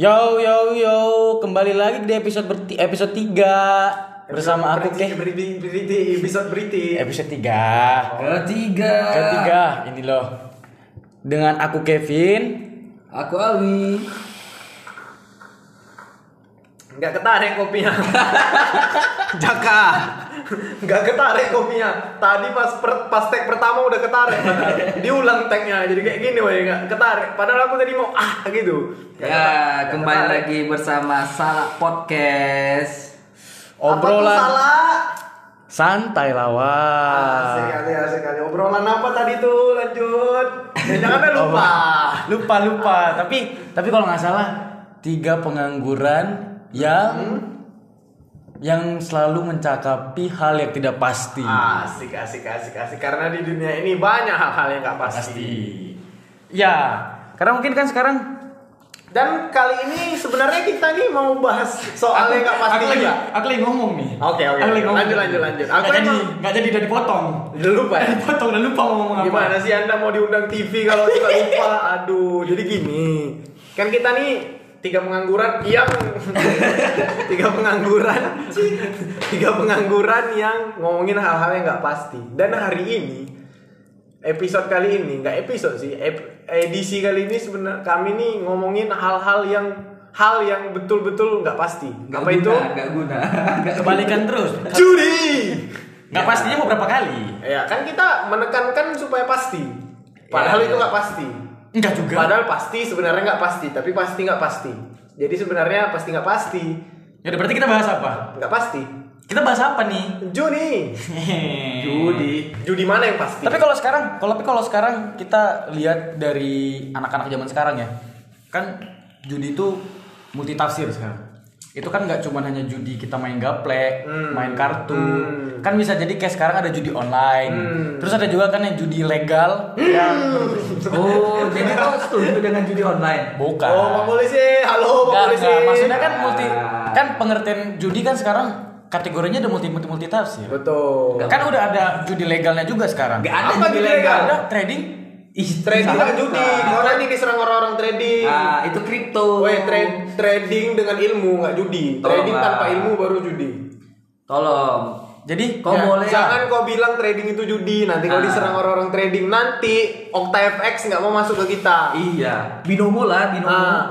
Yo yo yo, kembali lagi di episode berti episode 3 bersama aku Ke beriti, beriti, episode beriti. episode 3. Ketiga. Ketiga ini loh. Dengan aku Kevin. Aku Awi. Enggak ketarik kopinya. Jaka. Enggak ketarik kopinya. Tadi pas per, pas tag pertama udah ketarik. Diulang tagnya jadi kayak gini woy enggak ketarik. Padahal aku tadi mau ah gitu. Nggak Ya, ketarik, kembali nggak ketarik. lagi bersama Salak Podcast. Apa tuh Obrolan salah? santai Asik lawan. kali, asik kali. Obrolan apa tadi tuh? Lanjut. Ya, jangan lupa. Lupa lupa, tapi tapi kalau nggak salah tiga pengangguran yang yang selalu mencakapi hal yang tidak pasti. Asik, asik, asik, asik. Karena di dunia ini banyak hal-hal yang nggak pasti. Ya, karena mungkin kan sekarang Dan kali ini sebenarnya kita nih mau bahas soal yang nggak pasti aku lagi, aku lagi ngomong nih. Oke, oke. Aku lagi ngomong. Lanjut, lanjut, lanjut. Aku jadi, emang- nggak jadi udah dipotong. Udah lupa ya? Dipotong dan lupa mau ngomong apa. Gimana sih anda mau diundang TV kalau suka lupa? Aduh, jadi gini. Kan kita nih tiga pengangguran yang tiga pengangguran tiga pengangguran yang ngomongin hal-hal yang nggak pasti dan hari ini episode kali ini nggak episode sih ep- edisi kali ini sebenarnya kami nih ngomongin hal-hal yang hal yang betul-betul nggak pasti Nggak apa guna, itu Nggak guna. Nggak Kebalikan terus. judi Nggak pastinya mau berapa kali? ya kan kita menekankan supaya pasti padahal Iya, itu iya. nggak pasti Enggak juga. Padahal pasti sebenarnya nggak pasti, tapi pasti nggak pasti. Jadi sebenarnya pasti nggak pasti, Ya berarti kita bahas apa? nggak pasti. Kita bahas apa nih? Juni, judi, judi mana yang pasti? Tapi kalau sekarang, kalau tapi kalau sekarang kita lihat dari anak-anak zaman sekarang ya, kan judi itu multi tafsir sekarang. Itu kan nggak cuma hanya judi kita main gaple, Hmm. main kartu, Hmm. kan bisa jadi kayak sekarang ada judi online. Hmm. Terus ada juga kan yang judi legal yang Oh, jadi kau setuju dengan judi online? bukan. Oh, Pak Polisi, halo Pak Nggak, Polisi. nggak. maksudnya kan multi Ah. kan pengertian judi kan sekarang kategorinya udah multi multi multi tafsir. Betul. Kan udah ada judi legalnya juga sekarang. Nggak ada Apa judi judi legal. legal? Ada trading. Ih, Trading nggak judi. Orang ini diserang orang-orang trading. Ah, itu kripto. Woi, trade trading dengan ilmu nggak judi. Trading Tolonglah. tanpa ilmu baru judi. Tolong. Jadi Kau Ya, boleh Jangan kau bilang trading itu judi. Nanti kau Ah. diserang orang-orang trading. Nanti OctaFX nggak mau masuk ke kita. Iya. Binomo lah, binomo. Ah.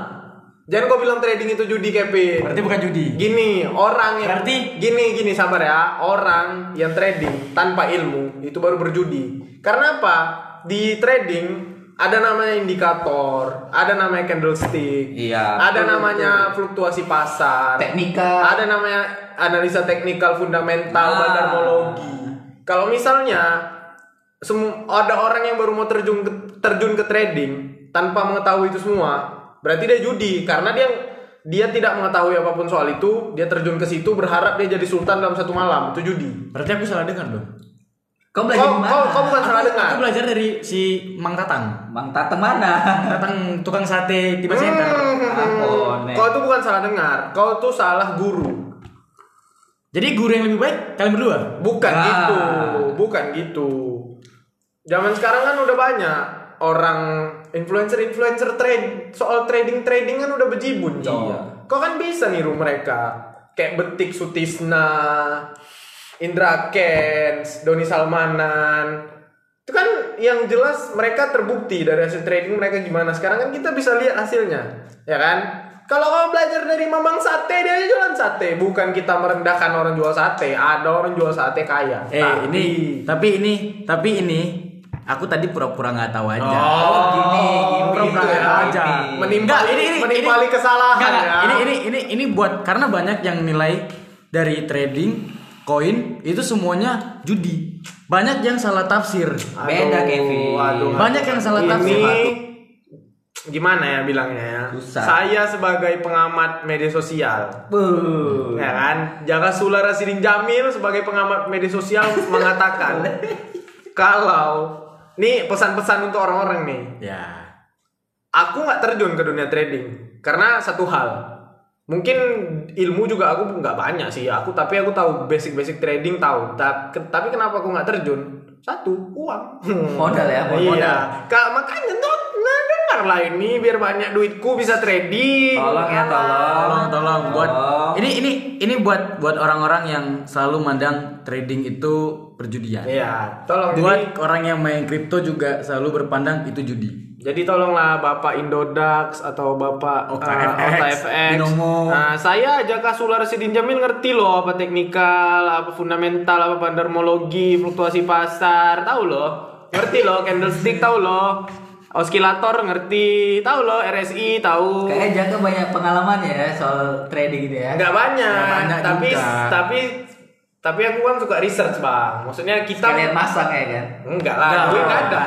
Jangan kau bilang trading itu judi, Kevin. berarti bukan judi. Gini, orang yang Berarti- gini gini sabar ya. Orang yang trading tanpa ilmu itu baru berjudi. Karena apa? Di trading ada namanya indikator, ada namanya candlestick, Iya, ada betul, namanya fluktuasi pasar, Teknika. ada namanya analisa teknikal fundamental, Ah. bandarmologi. Kalau misalnya semu- ada orang yang baru mau terjun ke, terjun ke trading tanpa mengetahui itu semua, berarti dia judi karena dia dia tidak mengetahui apa pun soal itu, dia terjun ke situ berharap dia jadi sultan dalam satu malam, itu judi. Berarti aku salah dengar dong. Kau belajar Kau, di mana? kau, kau bukan salah dengar. Aku belajar dari si Mang Tatang. Bang Tatang mana? Tatang tukang sate tiba center. Ampun, Nek. Kau itu bukan salah dengar, kau tuh salah guru. Jadi guru yang lebih baik kalian berdua. Bukan Ah. gitu, bukan gitu. Zaman sekarang kan udah banyak orang influencer-influencer trade soal trading-trading kan udah bejibun. Iya. Kau kan bisa niru mereka. Kayak Betik Sutisna, Indra Kens, Doni Salmanan. Itu kan yang jelas mereka terbukti dari hasil trading mereka gimana. Sekarang kan kita bisa lihat hasilnya, ya kan? Kalau kau belajar dari Mamang Sate, dia aja jualan sate. Bukan kita merendahkan orang jual sate. Ada orang jual sate kaya. Eh Tapi- ini tapi ini tapi ini aku tadi pura-pura nggak tahu aja. Oh, gini, gini. Pura-pura gitu nggak ya, tahu aja. Nggak, ini, ini, menimpali ini- kesalahan, ya. Ini ini ini ini buat karena banyak yang nilai dari trading koin itu semuanya judi. Banyak yang salah tafsir. Beda, Kevin. Banyak yang salah tafsir, Ini Pak. gimana ya bilangnya ya? Susah. Saya sebagai pengamat media sosial, Buh. ya kan? Jaga Sula Rasidin Jamil sebagai pengamat media sosial mengatakan kalau nih pesan-pesan untuk orang-orang nih. Ya. Aku nggak terjun ke dunia trading karena satu hal. Mungkin ilmu juga aku nggak banyak sih. Aku tapi aku tahu basic-basic trading tahu. Ta- Tapi kenapa aku nggak terjun? Satu uang. Modal ya, modal. Iya. Kak, makanya tuh nah, kan Bayarlah ini biar banyak duitku bisa trading. Tolong ya, tolong. Tolong tolong buat Tolong. ini ini ini buat buat orang-orang yang selalu mandang trading itu perjudian. Iya, tolong Buat jadi, orang yang main kripto juga selalu berpandang itu judi. jadi tolonglah Bapak Indodax atau Bapak OKFX, eh, OKFX. Binomo. Nah, saya Jaka Sular Sidin Jamil ngerti loh apa teknikal, apa fundamental, apa pandermologi, fluktuasi pasar, tahu loh. Ngerti loh candlestick tahu loh. Oskilator ngerti, tahu loh RSI tahu. Kayaknya Jaka banyak pengalaman ya soal trading gitu ya. Enggak banyak, Nggak banyak tapi juga. tapi tapi aku kan suka research, Bang. Maksudnya kita Sekalian masang ya kan. enggak lah, gue enggak ada.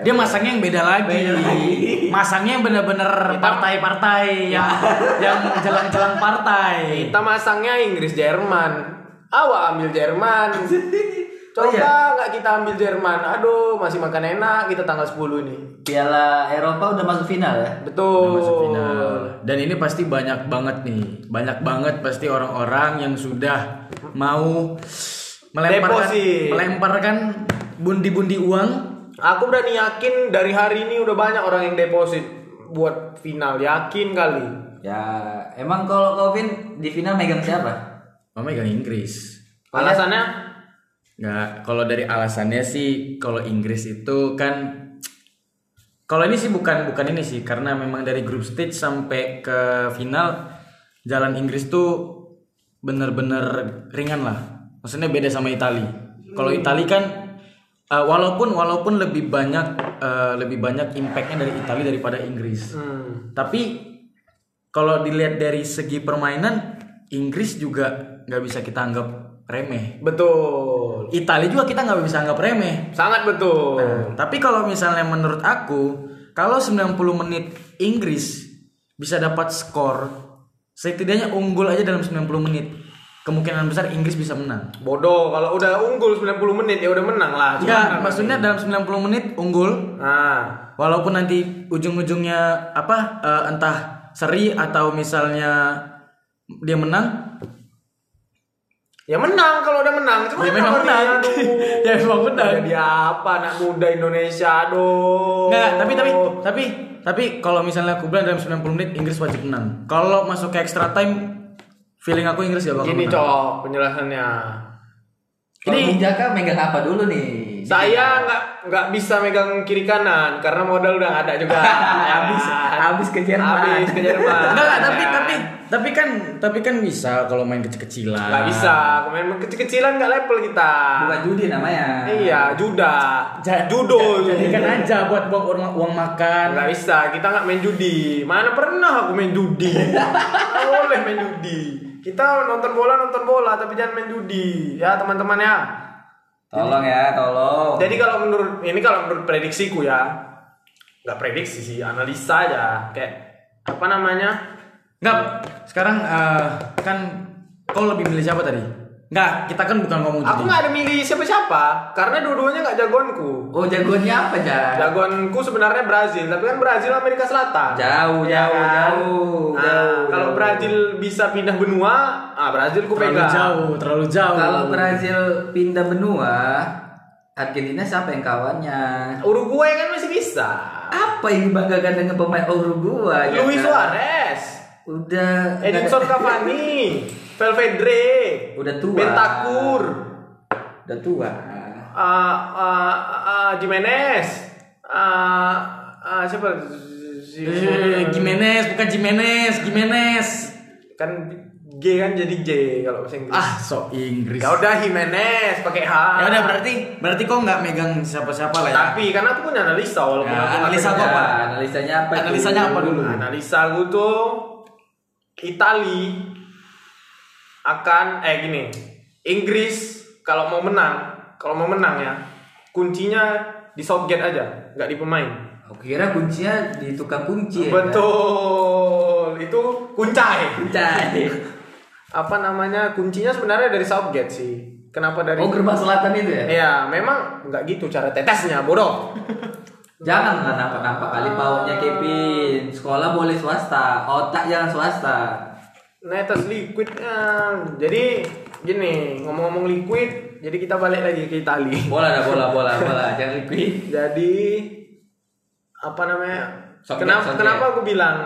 Dia masangnya yang beda lagi. Masangnya yang bener-bener partai-partai yang yang jelang-jelang partai. Kita masangnya Inggris Jerman. Awak ambil Jerman. Coba Oh, iya? nggak kita ambil Jerman? Aduh, masih makan enak kita tanggal 10 ini. Piala Eropa udah masuk final ya. Betul. Masuk final. Dan ini pasti banyak banget nih, banyak banget pasti orang-orang yang sudah mau melemparkan, Deposit. melemparkan bundi-bundi uang. Aku berani yakin dari hari ini udah banyak orang yang deposit buat final. Yakin kali. Ya, emang kalau Kevin di final megang siapa? Oh megang Inggris. Alasannya? Nggak, kalau dari alasannya sih, kalau Inggris itu kan, kalau ini sih bukan bukan ini sih, karena memang dari group stage sampai ke final, jalan Inggris tuh bener-bener ringan lah. Maksudnya beda sama Itali. Kalau Itali kan, uh, walaupun walaupun lebih banyak uh, lebih banyak impactnya dari Itali daripada Inggris. Hmm. Tapi kalau dilihat dari segi permainan, Inggris juga nggak bisa kita anggap remeh. Betul. Italia juga kita nggak bisa anggap remeh. Sangat betul. Nah, tapi kalau misalnya menurut aku, kalau 90 menit Inggris bisa dapat skor, setidaknya unggul aja dalam 90 menit. Kemungkinan besar Inggris bisa menang. Bodoh, kalau udah unggul 90 menit ya udah menang lah. Cuma Ya, kan- maksudnya dalam 90 menit unggul, Nah, walaupun nanti ujung-ujungnya apa eh, entah seri atau misalnya dia menang, ya menang kalau udah menang. Cuma ya memang dia, menang. aduh, ya memang menang. Jadi apa anak muda Indonesia aduh. Enggak, tapi tapi tapi tapi kalau misalnya aku bilang dalam 90 menit Inggris wajib menang. Kalau masuk ke extra time feeling aku Inggris gak bakal Gini menang. cok penjelasannya. Ini- Bung Jaka megang apa dulu nih? Saya nggak nggak bisa megang kiri kanan karena modal udah ada juga. Habis- habis ke Jerman. Habis ke Jerman. Enggak, enggak, tapi tapi tapi kan tapi kan bisa kalau main kecil-kecilan. nggak bisa. Main kecil-kecilan nggak level kita. Bukan judi namanya. Iya, juda. Ja- Judo. ja- Jadikan aja buat buang uang, uang makan. Nggak bisa, kita nggak main judi. Mana pernah aku main judi? Nggak boleh main judi. Kita nonton bola nonton bola, tapi jangan main judi. Ya teman-teman ya. Tolong ya, tolong. Jadi kalau menurut ini kalau menurut prediksiku ya, nggak prediksi sih, analisa aja. Kayak apa namanya? Enggak, sekarang eh, kan kau lebih milih siapa tadi? Enggak, kita kan bukan ngomong Aku nggak ada milih siapa-siapa, karena dua-duanya nggak jagoanku. Oh jagoannya apa ja? Jagoanku sebenarnya Brazil, tapi kan Brazil Amerika Selatan. Jauh, Ya jauh, kan? jauh, Nah, jauh, kalau jauh. Brazil bisa pindah benua, ah Brazil ku Terlalu pegang. jauh, terlalu jauh. Kalau Brazil pindah benua, Argentina siapa yang kawannya? Uruguay kan masih bisa. Apa yang dibanggakan dengan pemain Uruguay? Luis Jaka? Suarez, Udah. Edinson Cavani, Valverde, Udah tua. Bentakur, Udah tua. uh, uh, uh, Jimenez, uh, uh, siapa? Eh, Jimenez, bukan Jimenez, Jimenez. Kan G kan jadi J kalau bahasa Inggris. Ah, so Inggris. Ya udah Jimenez pakai H. Ya udah berarti berarti kok nggak megang siapa-siapa lah ya. Tapi karena aku punya analisa walaupun Ya, aku analisa gua apa? Ya, analisanya apa? itu? Analisanya apa dulu? Analisa gue tuh Itali akan eh gini Inggris kalau mau menang kalau mau menang ya kuncinya di Southgate aja nggak di pemain Aku kira kuncinya di tukang kunci ya. betul itu kuncai Kuncai. apa namanya kuncinya sebenarnya dari Southgate sih kenapa dari Oh gerbang selatan itu ya? ya memang nggak gitu cara tetesnya bodoh Jangan lah nampak-nampak kali pautnya Kevin. Sekolah boleh swasta, otak jangan swasta. Netes liquidnya jadi gini ngomong-ngomong liquid jadi kita balik lagi ke Itali Bola dah bola bola bola jangan liquid. Jadi apa namanya? Southgate, kenapa Southgate. kenapa aku bilang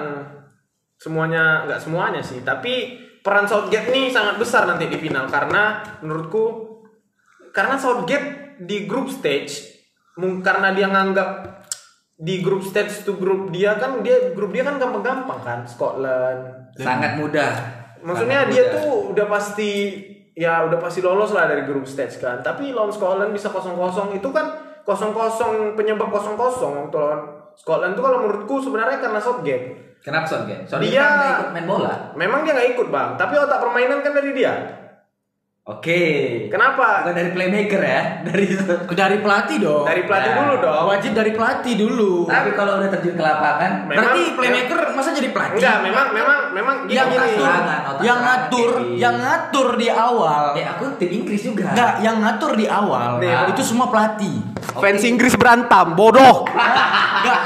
semuanya nggak semuanya sih, tapi peran Southgate nih sangat besar nanti di final karena menurutku karena Southgate di group stage karena dia nganggap di grup stage to grup dia kan dia grup dia kan gampang-gampang kan Scotland Sangat mudah. Maksudnya Sangat dia mudah. tuh udah pasti ya udah pasti lolos lah dari grup stage kan. Tapi lawan Scotland bisa 0-0 itu kan 0-0 penyebab 0-0 waktu lawan Scotland itu kalau menurutku sebenarnya karena Southgate. Kenapa Southgate? Southgate Dia- kan nggak ikut main bola. Memang dia nggak ikut bang, tapi otak permainan kan dari dia. Oke. Kenapa? Bukan dari playmaker ya, dari Dari pelatih dong. Dari pelatih Ya. dulu dong. Wajib dari pelatih dulu. Tapi kalau udah terjun ke lapangan, Memang- Berarti playmaker masa jadi pelatih? Enggak, memang memang memang gini yang gini. ngatur, yang ngatur, yang ngatur di awal. eh aku tim Inggris juga. Enggak, yang ngatur di awal. Nih, itu semua pelatih. Fans Inggris berantem, bodoh. Enggak.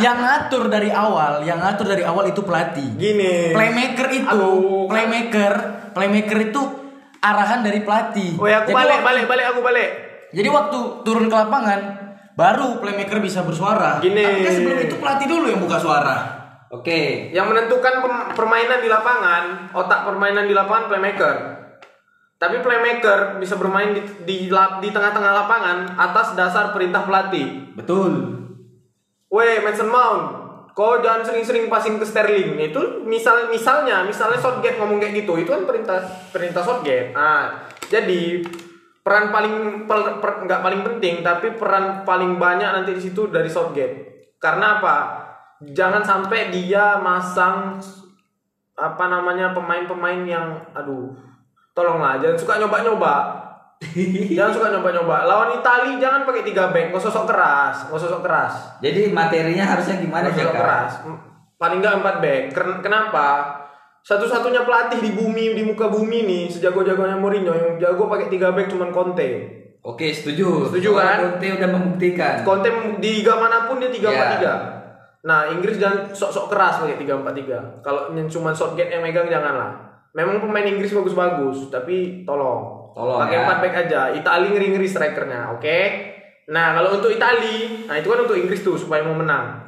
yang ngatur dari awal, yang ngatur dari awal itu pelatih. Gini. Playmaker itu, Aduh. playmaker, playmaker itu arahan dari pelatih. Oh ya, aku Jadi balik, waktu- balik, balik, aku balik. Jadi waktu turun ke lapangan, baru playmaker bisa bersuara. Gini. Tapi kan sebelum itu pelatih dulu yang buka suara. Oke. Yang menentukan permainan di lapangan, otak permainan di lapangan playmaker. Tapi playmaker bisa bermain di di, lap- di tengah-tengah lapangan atas dasar perintah pelatih. Betul. Weh, Mason Mount, kau jangan sering-sering passing ke Sterling. Itu misal misalnya, misalnya Southgate ngomong kayak gitu, itu kan perintah perintah Southgate. Nah, jadi peran paling nggak paling penting, tapi peran paling banyak nanti di situ dari Southgate. Karena apa? Jangan sampai dia masang apa namanya pemain-pemain yang aduh tolonglah jangan suka nyoba-nyoba jangan suka nyoba-nyoba. Lawan Itali jangan pakai tiga back. Nggak sosok keras. Nggak sosok keras. Jadi materinya harusnya gimana sih sosok keras. Paling nggak empat back. Ken- kenapa? Satu-satunya pelatih di bumi di muka bumi nih sejago-jagonya Mourinho yang jago pakai tiga back cuman Conte. Oke, setuju. Setuju, kan? Conte udah membuktikan. Conte di liga mana pun dia tiga empat tiga. Iya. nah Inggris jangan sok-sok keras pakai tiga empat tiga. Kalau cuma Southgate yang megang janganlah. Memang pemain Inggris bagus-bagus tapi tolong Tolong, pakai ya. back aja. Itali ngeri-ngeri strikernya oke? Nah kalau untuk Itali nah itu kan untuk Inggris tuh supaya mau menang.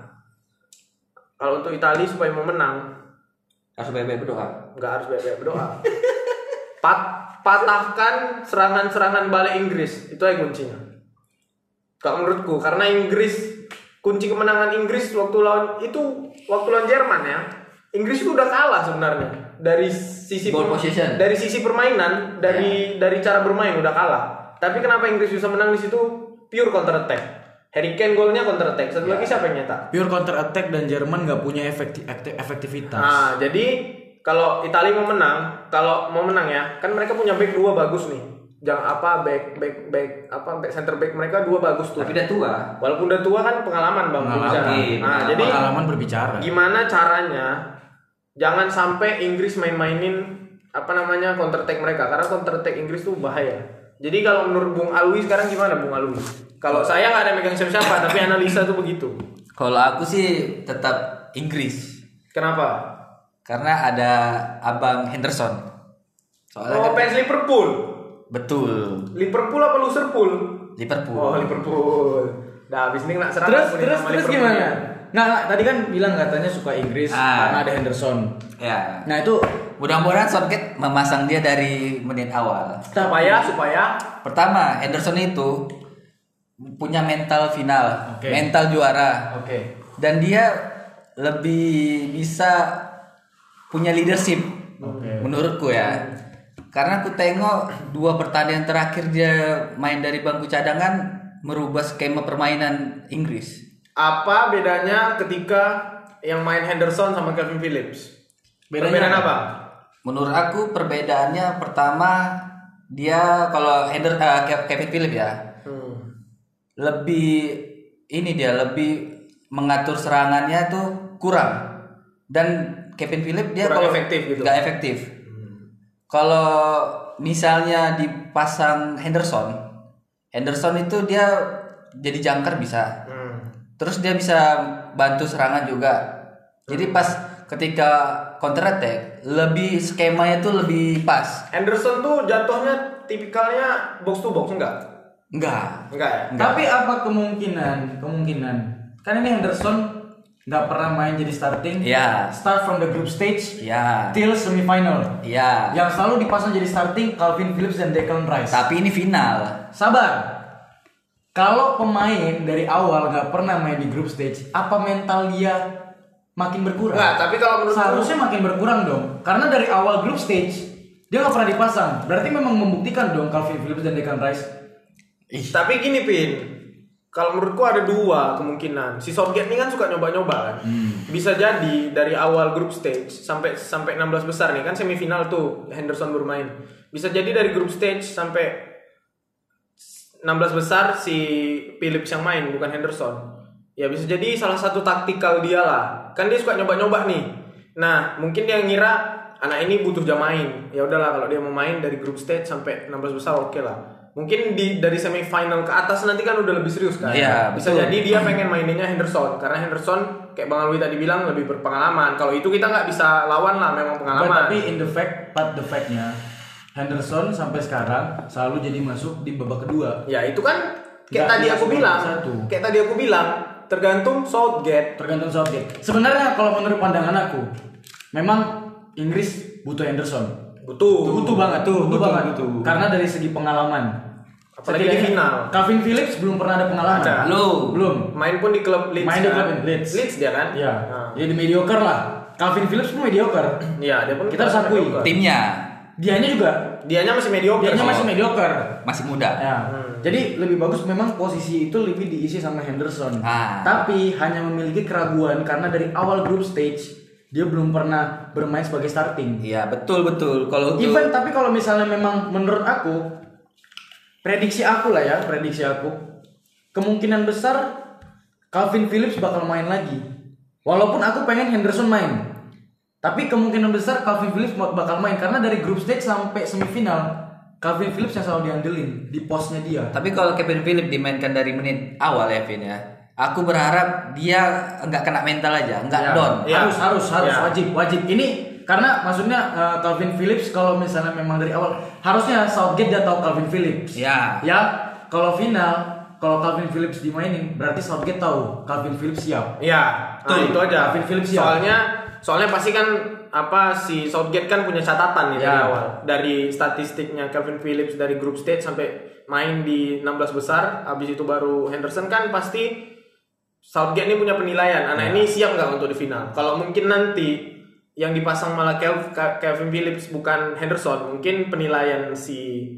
Kalau untuk Itali supaya mau menang Harus baik-baik berdoa. nggak harus banyak berdoa. Pat, patahkan serangan-serangan balik Inggris. Itu aja kuncinya. Kalau menurutku karena Inggris kunci kemenangan Inggris waktu lawan itu waktu lawan Jerman ya. Inggris itu udah kalah sebenarnya dari sisi Ball possession. dari sisi permainan dari dari cara bermain udah kalah tapi kenapa Inggris bisa menang di situ pure counter attack Harry Kane golnya counter attack satu lagi siapa yang nyetak Pure counter attack dan Jerman nggak punya efekti- efektivitas. Nah, jadi kalau Italia mau menang, kalau mau menang ya, kan mereka punya back dua bagus nih. Jangan apa back back back apa back center back mereka dua bagus tuh. Tapi udah tua. Walaupun udah tua kan pengalaman bang Pengalaman. berbicara. Nah, pengalaman. jadi Pengalaman berbicara. gimana caranya jangan sampai Inggris main-mainin apa namanya counter attack mereka karena counter attack Inggris tuh bahaya. Jadi kalau menurut Bung Alwi sekarang gimana Bung Alwi? Kalau saya nggak ada megang siapa-siapa tapi analisa tuh begitu. Kalau aku sih tetap Inggris. Kenapa? Karena ada Abang Henderson. Soalnya Oh, kan- fans Liverpool. betul. Liverpool apa Liverpool? Liverpool. Oh Liverpool. Nah habis ini nak serang Terus terus terus Liverpool. gimana? Nggak, tadi kan bilang katanya suka Inggris Ah. karena ada Henderson. Ya. Nah itu Mudah-mudahan Southgate memasang dia dari menit awal. Supaya supaya Pertama, Henderson itu punya mental final, Oke. mental juara, oke. dan dia lebih bisa punya leadership, Oke. menurutku ya. Karena aku tengok dua pertandingan terakhir dia main dari bangku cadangan merubah skema permainan Inggris. Apa bedanya ketika yang main Henderson sama Kevin Phillips? Bedanya Perbedaan apa? apa? Menurut aku perbedaannya pertama dia kalau Hender, Ke- Kevin Phillips ya Hmm. lebih ini dia lebih mengatur serangannya tuh kurang dan Kevin Phillips dia Kurang kalau efektif gitu. nggak efektif kalau misalnya dipasang Henderson Henderson itu dia jadi jangkar bisa Hmm. Terus dia bisa bantu serangan juga jadi pas ketika counter attack lebih skemanya tuh lebih pas Henderson tuh jatuhnya tipikalnya box to box enggak? enggak Enggak ya? Tapi apa kemungkinan kemungkinan kan ini Henderson nggak pernah main jadi starting. Ya. Start from the group stage Ya. till semifinal. Ya. Yang selalu dipasang jadi starting Calvin Phillips dan Declan Rice. Tapi ini final. Sabar. Kalau pemain dari awal nggak pernah main di group stage, apa mental dia makin berkurang? Nggak, tapi kalau menurut seharusnya makin berkurang dong. Karena dari awal group stage dia nggak pernah dipasang. Berarti memang membuktikan dong Calvin Phillips dan Declan Rice. Tapi gini Pin, kalau menurutku ada dua kemungkinan. Si Southgate ini kan suka nyoba-nyoba kan. Bisa jadi dari awal group stage sampai sampai 16 besar nih kan semifinal tuh Henderson bermain. Bisa jadi dari group stage sampai 16 besar si Phillips yang main bukan Henderson. Ya bisa jadi salah satu taktikal dia lah. Kan dia suka nyoba-nyoba nih. Nah, mungkin dia ngira anak ini butuh jam main. Ya udahlah kalau dia mau main dari group stage sampai 16 besar oke lah. Mungkin di dari semifinal ke atas nanti kan udah lebih serius kan. Iya, bisa betul. jadi dia pengen maininnya Henderson karena Henderson kayak Bang Alwi tadi bilang lebih berpengalaman. Kalau itu kita nggak bisa lawan lah memang pengalaman. tapi in the fact, but the factnya Henderson sampai sekarang selalu jadi masuk di babak kedua. Ya itu kan kayak Nggak tadi aku bilang, satu. kayak tadi aku bilang tergantung Southgate. Tergantung Southgate. Sebenarnya kalau menurut pandangan aku, memang Inggris butuh Henderson. Butuh. Butuh banget tuh, butuh, Butuh, banget butuh. Karena dari segi pengalaman. Apalagi di final. Calvin Phillips belum pernah ada pengalaman. Ada. Belum. Belum. Main pun di klub Leeds. Main di kan? klub Leeds. Leeds dia kan? Iya. Nah. Jadi mediocre lah. Calvin Phillips pun mediocre. Iya, dia pun Kita harus akui. Timnya Dianya juga. Dianya masih mediocre. Dianya sih. masih mediocre. masih muda. Ya. Hmm. Jadi lebih bagus memang posisi itu lebih diisi sama Henderson. Ah. Tapi hanya memiliki keraguan karena dari awal group stage dia belum pernah bermain sebagai starting. Iya betul betul. Kalau Even tapi kalau misalnya memang menurut aku prediksi aku lah ya, prediksi aku kemungkinan besar Calvin Phillips bakal main lagi. Walaupun aku pengen Henderson main. Tapi kemungkinan besar Calvin Phillips bakal main karena dari group stage sampai semifinal Calvin Phillips yang selalu diandelin di posnya dia. Tapi kalau Kevin Phillips dimainkan dari menit awal ya Vin ya. Aku berharap dia nggak kena mental aja, nggak Ya, down. Ya. Harus harus harus Ya. wajib wajib. Ini karena maksudnya uh, Calvin Phillips kalau misalnya memang dari awal harusnya Southgate dia tahu Calvin Phillips. Ya. Ya, kalau final kalau Calvin Phillips dimainin berarti Southgate tahu Calvin Phillips siap. Iya, nah, itu aja. Calvin Phillips ya. Soalnya soalnya pasti kan apa si Southgate kan punya catatan nih dari Ya. awal. Dari statistiknya Calvin Phillips dari group stage sampai main di 16 besar, habis itu baru Henderson kan pasti Southgate ini punya penilaian. Anak ini siap nggak untuk di final? Kalau mungkin nanti yang dipasang malah Calvin Phillips bukan Henderson, mungkin penilaian si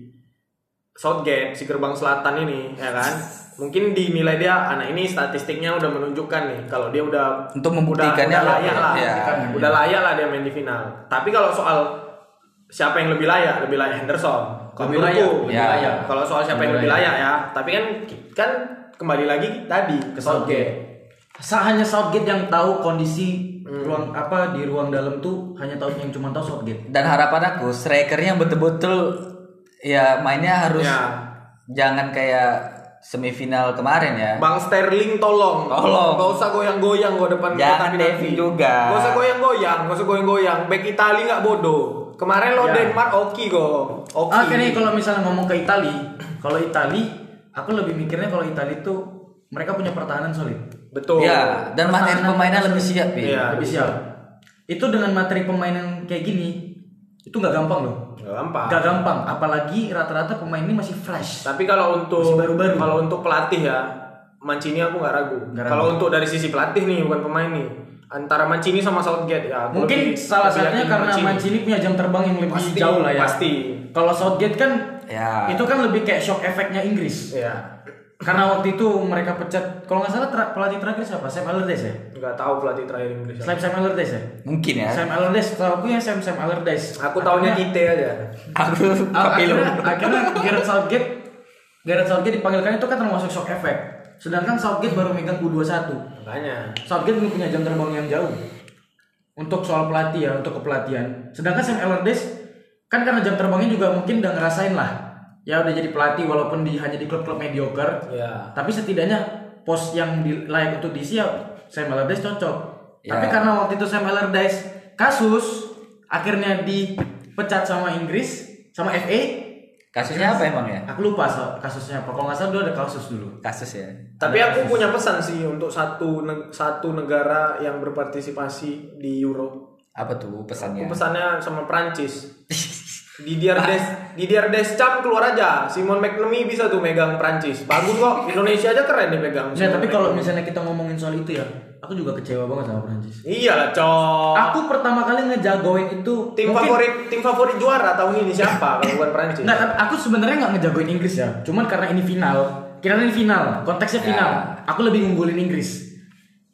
Southgate si gerbang selatan ini ya kan mungkin dinilai dia anak ini statistiknya udah menunjukkan nih kalau dia udah Untuk membuktikannya udah, udah layak lah ya. udah layak lah dia main di final tapi kalau soal siapa yang lebih layak lebih layak Henderson kalau Lebih layak, lebih Ya. layak. kalau soal siapa yang Lebih layak. layak ya tapi kan kan kembali lagi tadi ke Southgate Sa hanya Southgate yang tahu kondisi Hmm. ruang apa di ruang dalam tuh hanya tahu yang cuma tahu Southgate. Dan harapan aku strikernya betul-betul ya mainnya harus Ya. jangan kayak semifinal kemarin ya. Bang Sterling tolong Tolong. Gak usah goyang-goyang gua depan Jangan Devi juga. Gak usah goyang-goyang Gak usah goyang-goyang Back Itali nggak bodoh Kemarin lo Ya. Denmark oke kok Oke Ah, nih kalau misalnya ngomong ke Itali, kalau Itali, aku lebih mikirnya kalau Itali tuh mereka punya pertahanan solid. Betul Ya, dan materi pemainnya lebih siap ya. Iya. Lebih siap. Itu dengan materi pemain yang kayak gini, itu nggak gampang loh. Gak gampang Gak gampang, apalagi rata-rata pemain ini masih fresh. Tapi kalau untuk Masih baru-baru. Kalau untuk pelatih ya Mancini aku nggak ragu Nggak ragu. Kalau untuk dari sisi pelatih nih Bukan pemain nih Antara Mancini sama Southgate ya Mungkin lebih- salah lebih satunya karena Mancini. punya jam terbang yang lebih Pasti, jauh lah ya. pasti. Kalau Southgate kan Ya. itu kan lebih kayak shock efeknya Inggris. Ya Karena waktu itu mereka pecat, kalau nggak salah tra- pelatih terakhir siapa? Sam Allardyce ya? nggak tahu pelatih terakhir Inggris Selain Sam Allardyce ya? Mungkin ya. Sam Allardyce, tahu aku yang Sam Sam Allardyce. Aku taunya Kite aja Aku Ak- kepilu. akhirnya, akhirnya Gareth Southgate Gareth Southgate dipanggilkan itu kan termasuk shock effect. Sedangkan Southgate baru megang U21. Makanya Southgate belum punya jam terbang yang jauh. Untuk soal pelatih ya, untuk kepelatihan. Sedangkan Sam Allardyce kan karena jam terbangnya juga mungkin udah ngerasain lah. Ya udah jadi pelatih walaupun di hanya di klub-klub mediocre. Ya Tapi setidaknya pos yang di, layak untuk diisi ya Sam Allardyce cocok. Ya. Tapi karena waktu itu Sam Allardyce kasus akhirnya dipecat sama Inggris sama FA Kasusnya apa emang ya? Aku lupa so, kasusnya apa. Kalau nggak salah dulu ada kasus dulu. Kasus ya. Tapi aku punya pesan sih untuk satu neg- satu negara yang berpartisipasi di Euro. Apa tuh pesannya? Aku pesannya sama Prancis. Didier Des Didier Deschamps keluar aja. Simon McNamee bisa tuh megang Prancis. Bagus kok. Indonesia aja keren dipegang. Nah, Simon tapi kalau misalnya kita ngomongin soal itu ya, aku juga kecewa banget sama Prancis. Iyalah, cok. Aku pertama kali ngejagoin itu Tim mungkin- favorit tim favorit juara tahun ini siapa kalau bukan Prancis? Nggak, tapi aku sebenarnya nggak ngejagoin Inggris ya. Cuman karena ini final, kira ini final, konteksnya Ya. final. Aku lebih ngunggulin Inggris.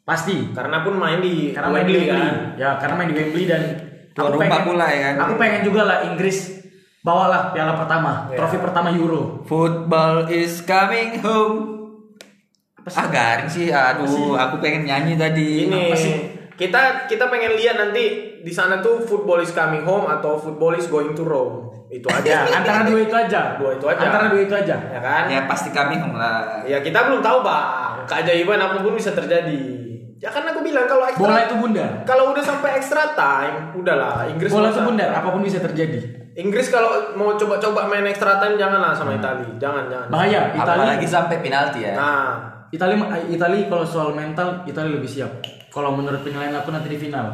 Pasti. Karena pun main di Karena main di Wembley Wembley. kan. Ya, karena main di Wembley dan Tuan rumah pula ya kan? Aku pengen juga lah Inggris bawalah piala pertama, Ya. trofi pertama Euro. Football is coming home. Ah garing sih, aduh, aku pengen nyanyi tadi. Ini Apa sih? kita kita pengen lihat nanti di sana tuh football is coming home atau football is going to Rome. Itu Ya, aja. antara dua itu aja. Dua itu aja. Antara dua itu aja. ya kan? Ya pasti kami home lah. Ya kita belum tahu bang. Keajaiban apa pun bisa terjadi. Ya kan aku bilang kalau extra Bola itu bundar. kalau udah sampai extra time, udahlah Inggris Bola itu bundar, apa pun bisa terjadi. Inggris kalau mau coba-coba main extra time janganlah sama Italia. Jangan, jangan. Bahaya, Italia. Apalagi sampai penalti ya. Nah, Italia Italia kalau soal mental Italia lebih siap. Kalau menurut penilaian aku nanti di final,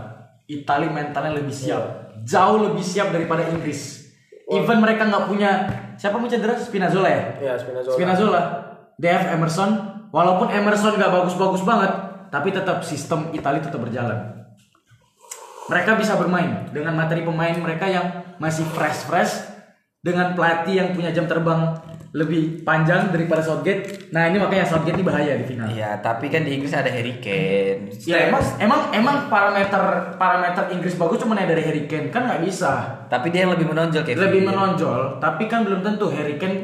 Italia mentalnya lebih siap. Jauh lebih siap daripada Inggris. Even mereka nggak punya siapa mau cedera Spinazzola ya? ya Spinazzola. Spinazzola, DF Emerson, walaupun Emerson nggak bagus-bagus banget, tapi tetap sistem Italia tetap berjalan. Mereka bisa bermain dengan materi pemain mereka yang masih fresh-fresh dengan pelatih yang punya jam terbang lebih panjang daripada Southgate. Nah ini makanya Southgate ini bahaya di final. Iya, tapi kan di Inggris ada Harry Kane. Ya emang emang emang parameter parameter Inggris bagus cuma dari Harry Kane kan nggak bisa. Tapi dia yang lebih menonjol kayak Lebih menonjol, tapi kan belum tentu Harry Kane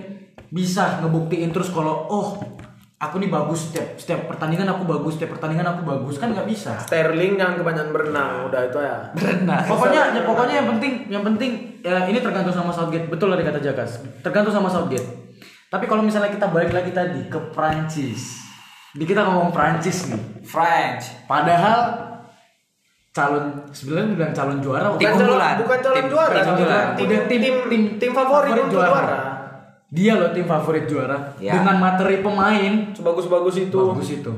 bisa ngebuktiin terus kalau oh aku nih bagus setiap setiap pertandingan aku bagus setiap pertandingan aku bagus kan nggak bisa. Sterling jangan kebanyakan berenang, udah itu ya. Berenang. Pokoknya ya, pokoknya yang penting yang penting ya, ini tergantung sama Southgate betul lah kata Jagas tergantung sama Southgate. Tapi kalau misalnya kita balik lagi tadi ke Prancis, di kita ngomong Prancis nih. French. Padahal calon sebenarnya bilang calon juara Tim Bukan calon, bukan calon Tim- juara, tim tim, unggulan. tim, Udah tim, tim, tim favorit, untuk juara. Dia loh tim favorit juara Ya. dengan materi pemain Sebagus-bagus itu. bagus itu.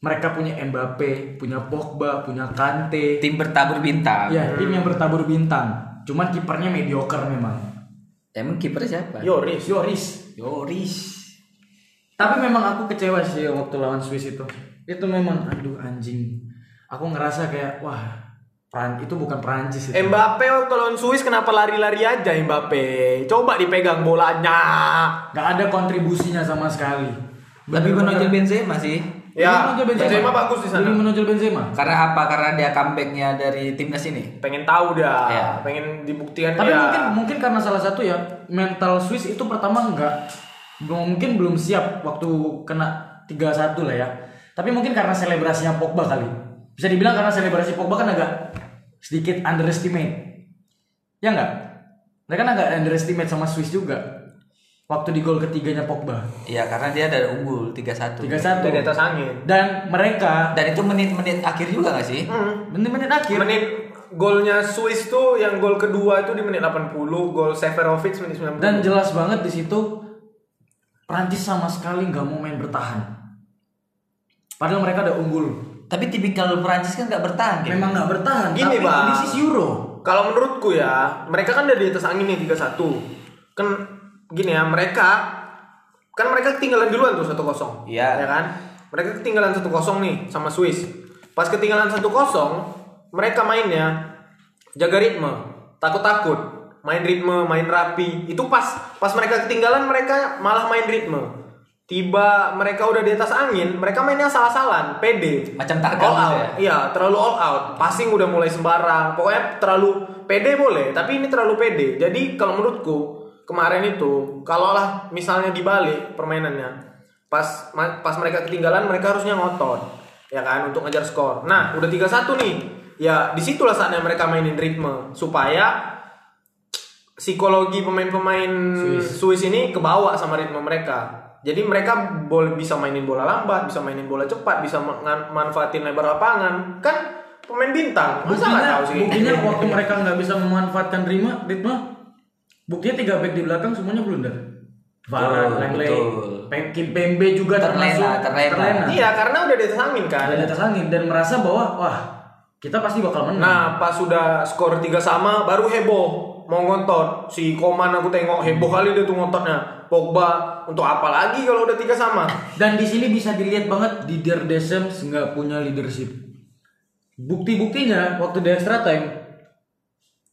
Mereka punya Mbappe, punya Pogba, punya Kante. Tim bertabur bintang. Ya, tim yang bertabur bintang. Cuman kipernya mediocre memang. Emang kiper siapa? Yoris. Yoris. Yoris. Tapi memang aku kecewa sih waktu lawan Swiss itu. Itu memang aduh anjing. Aku ngerasa kayak wah Pran itu bukan Prancis itu. Mbappe waktu lawan Swiss kenapa lari-lari aja Mbappe? Coba dipegang bolanya. Gak ada kontribusinya sama sekali. Lebih menonjol Benzema sih. Ya, Lebih menonjol Benzema bagus di sana. Lebih menonjol Benzema. Karena apa? Karena dia comebacknya dari timnas ini. Pengen tahu dia, Ya. pengen dibuktikan Tapi dia. mungkin mungkin karena salah satu ya mental Swiss itu pertama enggak belum mungkin belum siap waktu kena 3-1 lah ya. Tapi mungkin karena selebrasinya Pogba kali. Bisa dibilang karena selebrasi Pogba kan agak sedikit underestimate. Ya enggak? Mereka kan agak underestimate sama Swiss juga. Waktu di gol ketiganya Pogba. Iya, karena dia ada unggul 3-1. 3-1. Udah di atas angin. Dan mereka Dan itu menit-menit akhir juga gak sih? Hmm. menit-menit akhir Menit golnya Swiss tuh yang gol kedua itu di menit 80, gol Seferovic menit 90. dan jelas banget di situ Prancis sama sekali nggak mau main bertahan. Padahal mereka ada unggul. Tapi tipikal Prancis kan gak bertahan. Memang nggak bertahan. Gini, tapi Bang. this is Euro. Kalau menurutku ya, mereka kan udah di atas angin nih 3-1. Kan gini ya, mereka kan mereka ketinggalan duluan tuh 1-0. Iya. Ya kan? Mereka ketinggalan 1-0 nih sama Swiss. Pas ketinggalan 1-0, mereka mainnya jaga ritme, takut-takut, main ritme, main rapi. Itu pas pas mereka ketinggalan mereka malah main ritme. Tiba mereka udah di atas angin, mereka mainnya salah-salan, pede. Macam target all out. ya? Iya, terlalu all out. Passing udah mulai sembarang. Pokoknya terlalu pede boleh, tapi ini terlalu pede. Jadi kalau menurutku kemarin itu, kalau lah misalnya dibalik permainannya, pas pas mereka ketinggalan, mereka harusnya ngotot, ya kan, untuk ngejar skor. Nah, udah 3-1 nih. Ya, di situlah saatnya mereka mainin ritme supaya psikologi pemain-pemain Swiss. ini kebawa sama ritme mereka. Jadi mereka boleh bisa mainin bola lambat, bisa mainin bola cepat, bisa manfaatin lebar lapangan. Kan pemain bintang. Masa nggak tahu sih? buktinya waktu mereka nggak bisa memanfaatkan ritme, ritme Buktinya tiga back di belakang semuanya blunder. Varane, Langley, Kim Pembe juga Terlena, termasuk terlena. Iya, karena udah di atas angin kan. Ada di atas angin dan merasa bahwa wah kita pasti bakal menang. Nah, pas sudah skor tiga sama, baru heboh mau ngontot. Si Koman aku tengok heboh kali dia tuh ngontotnya. Pogba untuk apa lagi kalau udah tiga sama? Dan di sini bisa dilihat banget Didier Deschamps nggak punya leadership. Bukti-buktinya waktu di extra time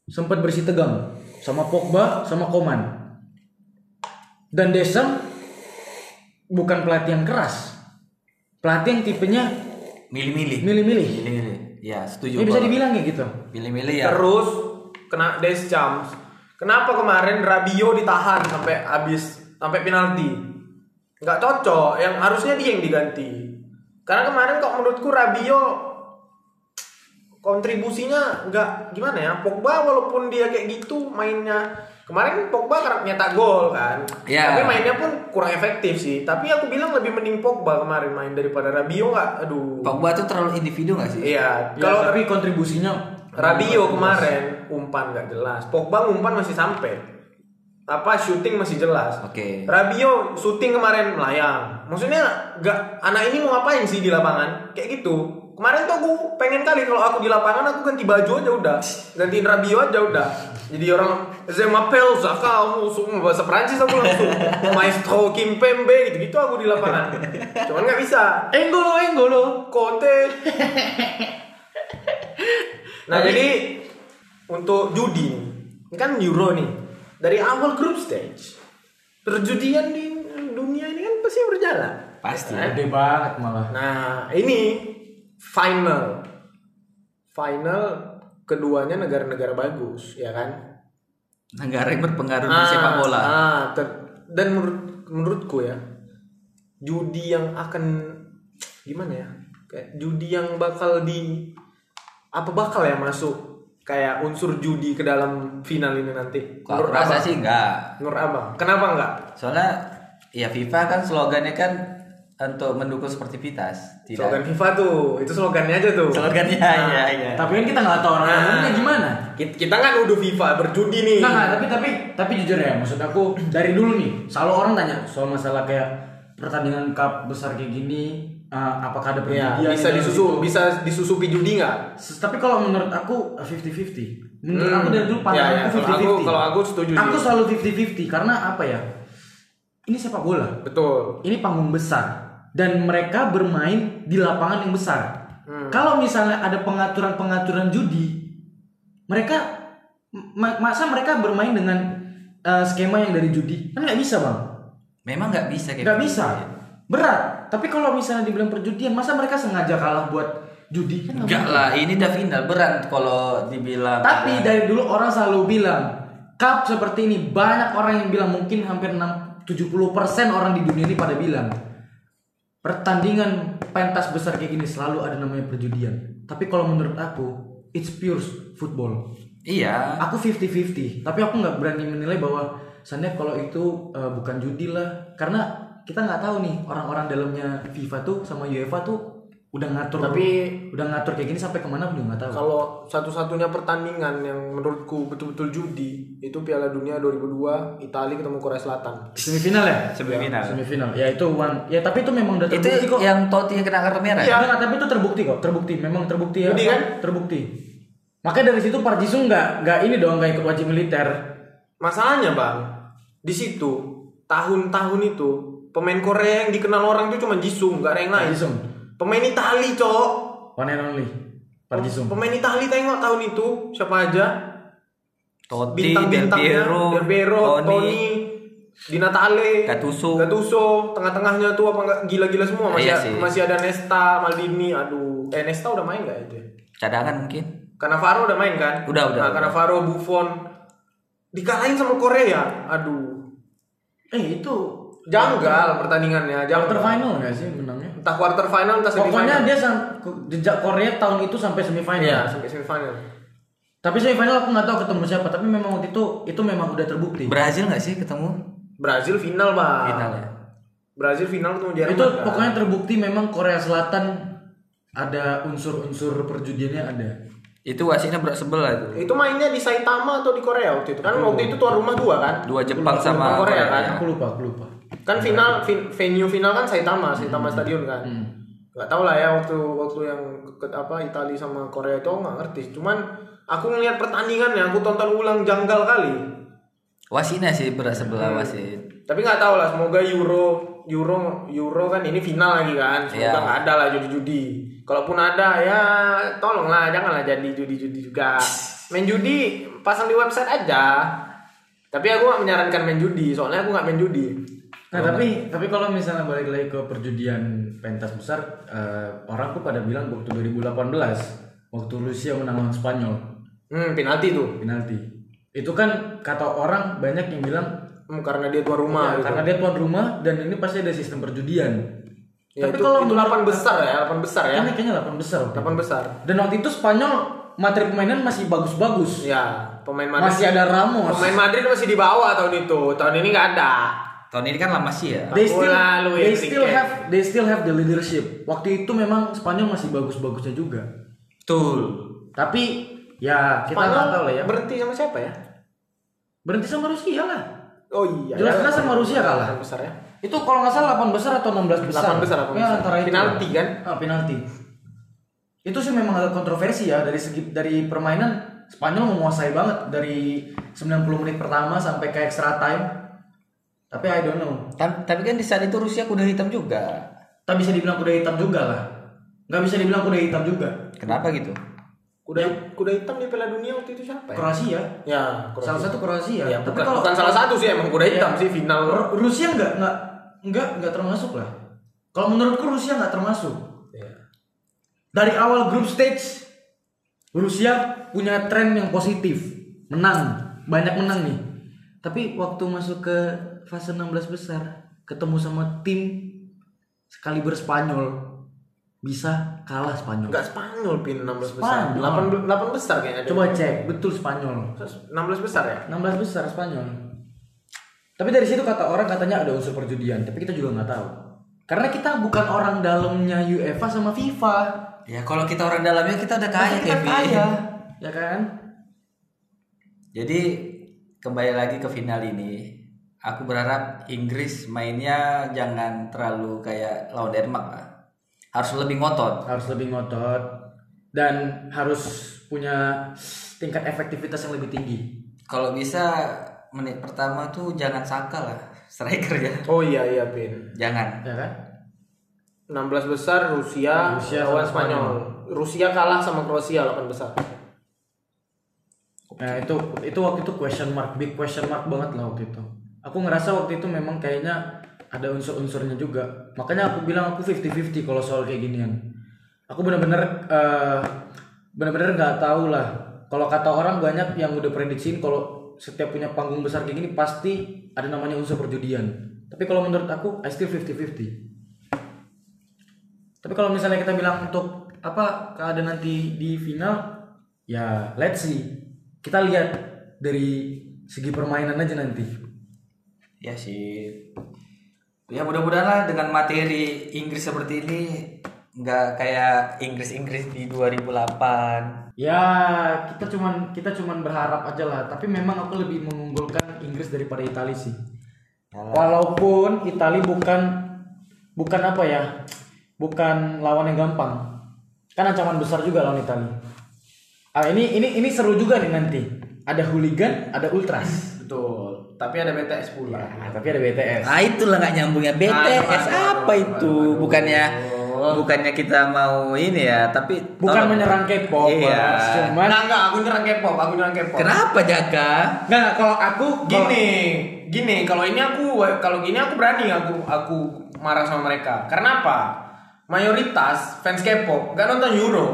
sempat bersih tegang sama Pogba sama Koman. Dan Deschamps bukan pelatih yang keras. Pelatih yang tipenya Milih-milih. milih-milih. Milih-milih. Ya, setuju. Ya bisa dibilang kayak gitu. Milih-milih ya. Terus kena Deschamps. Kenapa kemarin Rabio ditahan sampai habis sampai penalti? Nggak cocok. Yang harusnya dia yang diganti. Karena kemarin kok menurutku Rabio kontribusinya nggak gimana ya Pogba walaupun dia kayak gitu mainnya kemarin Pogba karena nyetak gol kan Ya. tapi mainnya pun kurang efektif sih tapi aku bilang lebih mending Pogba kemarin main daripada Rabio nggak aduh Pogba tuh terlalu individu gak sih? iya Ya, kalau tapi kontribusinya Rabio kemarin umpan nggak jelas. Pogba umpan masih sampai. Apa shooting masih jelas. Oke. Rabio syuting kemarin melayang. Maksudnya nggak anak ini mau ngapain sih di lapangan? Kayak gitu. Kemarin tuh aku pengen kali kalau aku di lapangan aku ganti baju aja udah. Gantiin Rabio aja udah. Jadi orang m'appelle Zaka, kamu semua bahasa Prancis aku langsung Maestro Kimpembe gitu-gitu aku di lapangan. Cuman nggak bisa. Enggolo Enggolo. Kote. nah jadi untuk judi nih, ini kan Euro nih. Dari awal group stage, perjudian di dunia ini kan pasti berjalan. Pasti. Gede banget malah. Nah ini final, final keduanya negara-negara bagus, ya kan? Negara yang berpengaruh di sepak bola. ah, ter- dan menurut menurutku ya, judi yang akan gimana ya? Kayak judi yang bakal di apa bakal ya masuk kayak unsur judi ke dalam final ini nanti? Kalau rasa sih enggak. Menurut abang, kenapa enggak? Soalnya ya FIFA kan slogannya kan untuk mendukung sportivitas. Tidak. Slogan FIFA tuh, itu slogannya aja tuh. Slogannya ya ya. Tapi kan kita nggak tahu orang Nah. gimana. Kita, kita kan udah FIFA berjudi nih. Nah, nggak, tapi tapi tapi jujur ya, maksud aku dari dulu nih, selalu orang tanya soal masalah kayak pertandingan cup besar kayak gini, eh, apakah ada Ya, perjudian bisa di dalam disusu, situ? bisa disusupi judi nggak? Tapi kalau menurut aku eh, 50-50. Menurut Hmm. aku dari dulu Ya, pandangan ya, aku kalau aku 50-50. kalau aku setuju Aku selalu 50-50 karena apa ya? Ini sepak bola. Betul. Ini panggung besar dan mereka bermain di lapangan yang besar. Hmm. Kalau misalnya ada pengaturan-pengaturan judi, mereka ma- masa mereka bermain dengan eh, skema yang dari judi? Kan nggak bisa, Bang. Memang nggak bisa kayak Nggak gitu. bisa. Berat. Tapi kalau misalnya dibilang perjudian, masa mereka sengaja kalah buat judi? Kan nggak Enggak lah, ini udah final berat kalau dibilang. Tapi ada- dari dulu orang selalu bilang cup seperti ini banyak orang yang bilang mungkin hampir 6 70% orang di dunia ini pada bilang pertandingan pentas besar kayak gini selalu ada namanya perjudian. Tapi kalau menurut aku it's pure football. Iya. Aku 50-50, tapi aku nggak berani menilai bahwa seandainya kalau itu eh, bukan judi lah karena kita nggak tahu nih orang-orang dalamnya FIFA tuh sama UEFA tuh udah ngatur Tapi- udah ngatur kayak gini sampai ke mana aku juga nggak tahu. Kalau satu-satunya pertandingan yang menurutku betul-betul judi itu Piala Dunia 2002 Italia ketemu Korea Selatan. Semifinal ya? Semifinal. Semifinal. Ya itu one. Ya tapi itu memang udah Itu terbukti kok. yang Totti yang kena kartu merah. Iya. Enggak, tapi itu terbukti kok, terbukti. Memang terbukti ya. Judi kan? Terbukti. Makanya dari situ Park Jisung nggak nggak ini dong nggak ikut wajib militer. Masalahnya bang, di situ tahun-tahun itu pemain Korea yang dikenal orang itu cuma Jisung, nggak ada yang lain. Jisung, Pemain Itali cok. one and only. Park Jisung. Pemain Itali tengok tahun itu siapa aja? Totti, Del Bintang-bintangnya Piero, Del Piero, Toni, Toni, Di Natale, Gattuso. Gattuso, tengah-tengahnya tuh apa enggak gila-gila semua masih Iya sih. masih ada Nesta, Maldini, aduh. Eh Nesta udah main nggak itu? ya? cadangan mungkin. Cannavaro udah main kan? Udah, udah, Nah. Cannavaro, Buffon dikalahin sama Korea. Aduh. Eh itu Janggal pertandingannya, quarter janggal. final nggak sih menangnya? Entah quarter final entah semifinal. Pokoknya dia jejak Korea tahun itu sampai semifinal. Iya, sampai semifinal. Tapi semifinal aku nggak tahu ketemu siapa. Tapi memang waktu itu itu memang udah terbukti. Brazil nggak sih ketemu? Brazil final, Bang. Final ya. Brazil final ketemu Jerman. itu kan? pokoknya terbukti memang Korea Selatan ada unsur-unsur perjudiannya ada. Itu wasitnya berat sebelah tuh. Itu mainnya di Saitama atau di Korea waktu itu kan waktu itu tuan rumah dua kan? Dua Jepang sama Jepang, Korea, Korea, kan? ya. Aku lupa, aku lupa. Kan final fin- venue final kan Saitama, Saitama Stadion kan. Hmm. Gak tau lah ya waktu waktu yang ke, apa Italia sama Korea itu nggak ngerti. Cuman aku ngelihat pertandingannya, aku tonton ulang janggal kali. Wasitnya sih berat sebelah wasit. Tapi nggak tahu lah, semoga Euro Euro Euro kan ini final lagi kan. Semoga Iya. nggak ada lah judi-judi. Kalaupun ada ya tolonglah janganlah jadi judi-judi juga. Main judi pasang di website aja. Tapi aku nggak menyarankan main judi, soalnya aku nggak main judi. Nah tapi tapi kalau misalnya balik lagi ke perjudian pentas besar, eh, orang tuh pada bilang waktu 2018 waktu Rusia menang lawan Spanyol Hmm, penalti tuh. penalti. Itu kan kata orang banyak yang bilang Hmm, karena dia tuan rumah. "Ya, gitu. karena dia tuan rumah dan ini pasti ada sistem perjudian. Ya, tapi itu, kalau itu 8 besar ya, 8 besar ya. Ini kayaknya 8 besar. 8 besar. Dan waktu itu Spanyol materi permainan masih bagus-bagus. Ya, pemain Madrid. Masih ada Ramos. Pemain Madrid masih di bawah tahun itu. Tahun ini nggak ada. Tahun ini kan lama sih ya. They still, they still have they still have the leadership. Waktu itu memang Spanyol masih bagus-bagusnya juga. Betul. Tapi ya kita nggak tahu lah ya. Berhenti sama siapa ya? Berhenti sama Rusia lah. Oh iya. Jelas-jelas ya. sama Rusia kalah. 8 besar ya. Itu kalau nggak salah 8 besar atau 16 besar. 8 besar, 8 ya, besar. antara itu. Penalti kan? Ah, penalti. Itu sih memang agak kontroversi ya dari segi dari permainan Spanyol menguasai banget dari 90 menit pertama sampai ke extra time. Tapi I don't know. Ta- Tapi kan di saat itu Rusia kuda hitam juga. Tak bisa dibilang kuda hitam juga lah. Nggak bisa dibilang kuda hitam juga. Kenapa gitu? Kuda kuda hitam di Piala Dunia waktu itu siapa ya? Kroasia. Ya, Salah satu Kroasia. Ya, Tapi bukan, kalau bukan salah satu sih emang kuda hitam Ya. sih final. Ru- Rusia nggak nggak nggak nggak termasuk lah. Kalau menurutku Rusia nggak termasuk. Ya. Dari awal group stage Rusia punya tren yang positif, menang, banyak menang nih. Tapi waktu masuk ke fase 16 besar, ketemu sama tim sekali berspanyol bisa kalah Spanyol. Enggak Spanyol pin 16 besar. Spanyol. 8 8 besar kayaknya. Coba cek, betul Spanyol. 16 besar ya? 16 besar Spanyol. Tapi dari situ kata orang katanya ada unsur perjudian, tapi kita juga nggak tahu. Karena kita bukan orang dalamnya UEFA sama FIFA. Ya kalau kita orang dalamnya kita udah kaya kita kaya, ya kan? Jadi kembali lagi ke final ini, aku berharap Inggris mainnya jangan terlalu kayak lawan Denmark lah. Harus lebih ngotot. Harus lebih ngotot dan harus punya tingkat efektivitas yang lebih tinggi. Kalau bisa menit pertama tuh jangan saka lah striker ya. Oh iya iya pin. Jangan. Ya kan? 16 besar Rusia, Rusia lawan sama Spanyol. Rusia kalah sama Kroasia 8 besar. Nah itu itu waktu itu question mark, big question mark banget lah waktu itu. Aku ngerasa waktu itu memang kayaknya ada unsur-unsurnya juga. Makanya aku bilang aku 50-50 kalau soal kayak ginian. Aku bener-bener eh, bener-bener nggak tahu lah. Kalau kata orang banyak yang udah prediksiin kalau setiap punya panggung besar kayak gini pasti ada namanya unsur perjudian. Tapi kalau menurut aku I still 50-50. Tapi kalau misalnya kita bilang untuk apa keadaan nanti di final, ya let's see. Kita lihat dari segi permainan aja nanti. Ya sih. Ya mudah-mudahan lah dengan materi Inggris seperti ini nggak kayak Inggris-Inggris di 2008. Ya kita cuman kita cuman berharap aja lah. Tapi memang aku lebih mengunggulkan Inggris daripada Italia sih. Yalah. Walaupun Italia bukan bukan apa ya, bukan lawan yang gampang. Kan ancaman besar juga lawan Italia. Ah ini ini ini seru juga nih nanti. Ada hooligan, ada ultras. Betul. Tapi ada BTS pula. Nah, tapi ada BTS. Ah itulah nggak nyambungnya BTS aduh, apa itu? Bukannya bukannya kita mau ini ya, tapi Bukan tolong- menyerang K-pop, Iya. Mas. cuman Enggak enggak, aku nyerang K-pop, aku nyerang K-pop. Kenapa Jaka? Nggak, kalau aku Gini, gini, kalau ini aku kalau gini aku berani aku aku marah sama mereka. Karena apa? Mayoritas fans K-pop gak nonton Euro.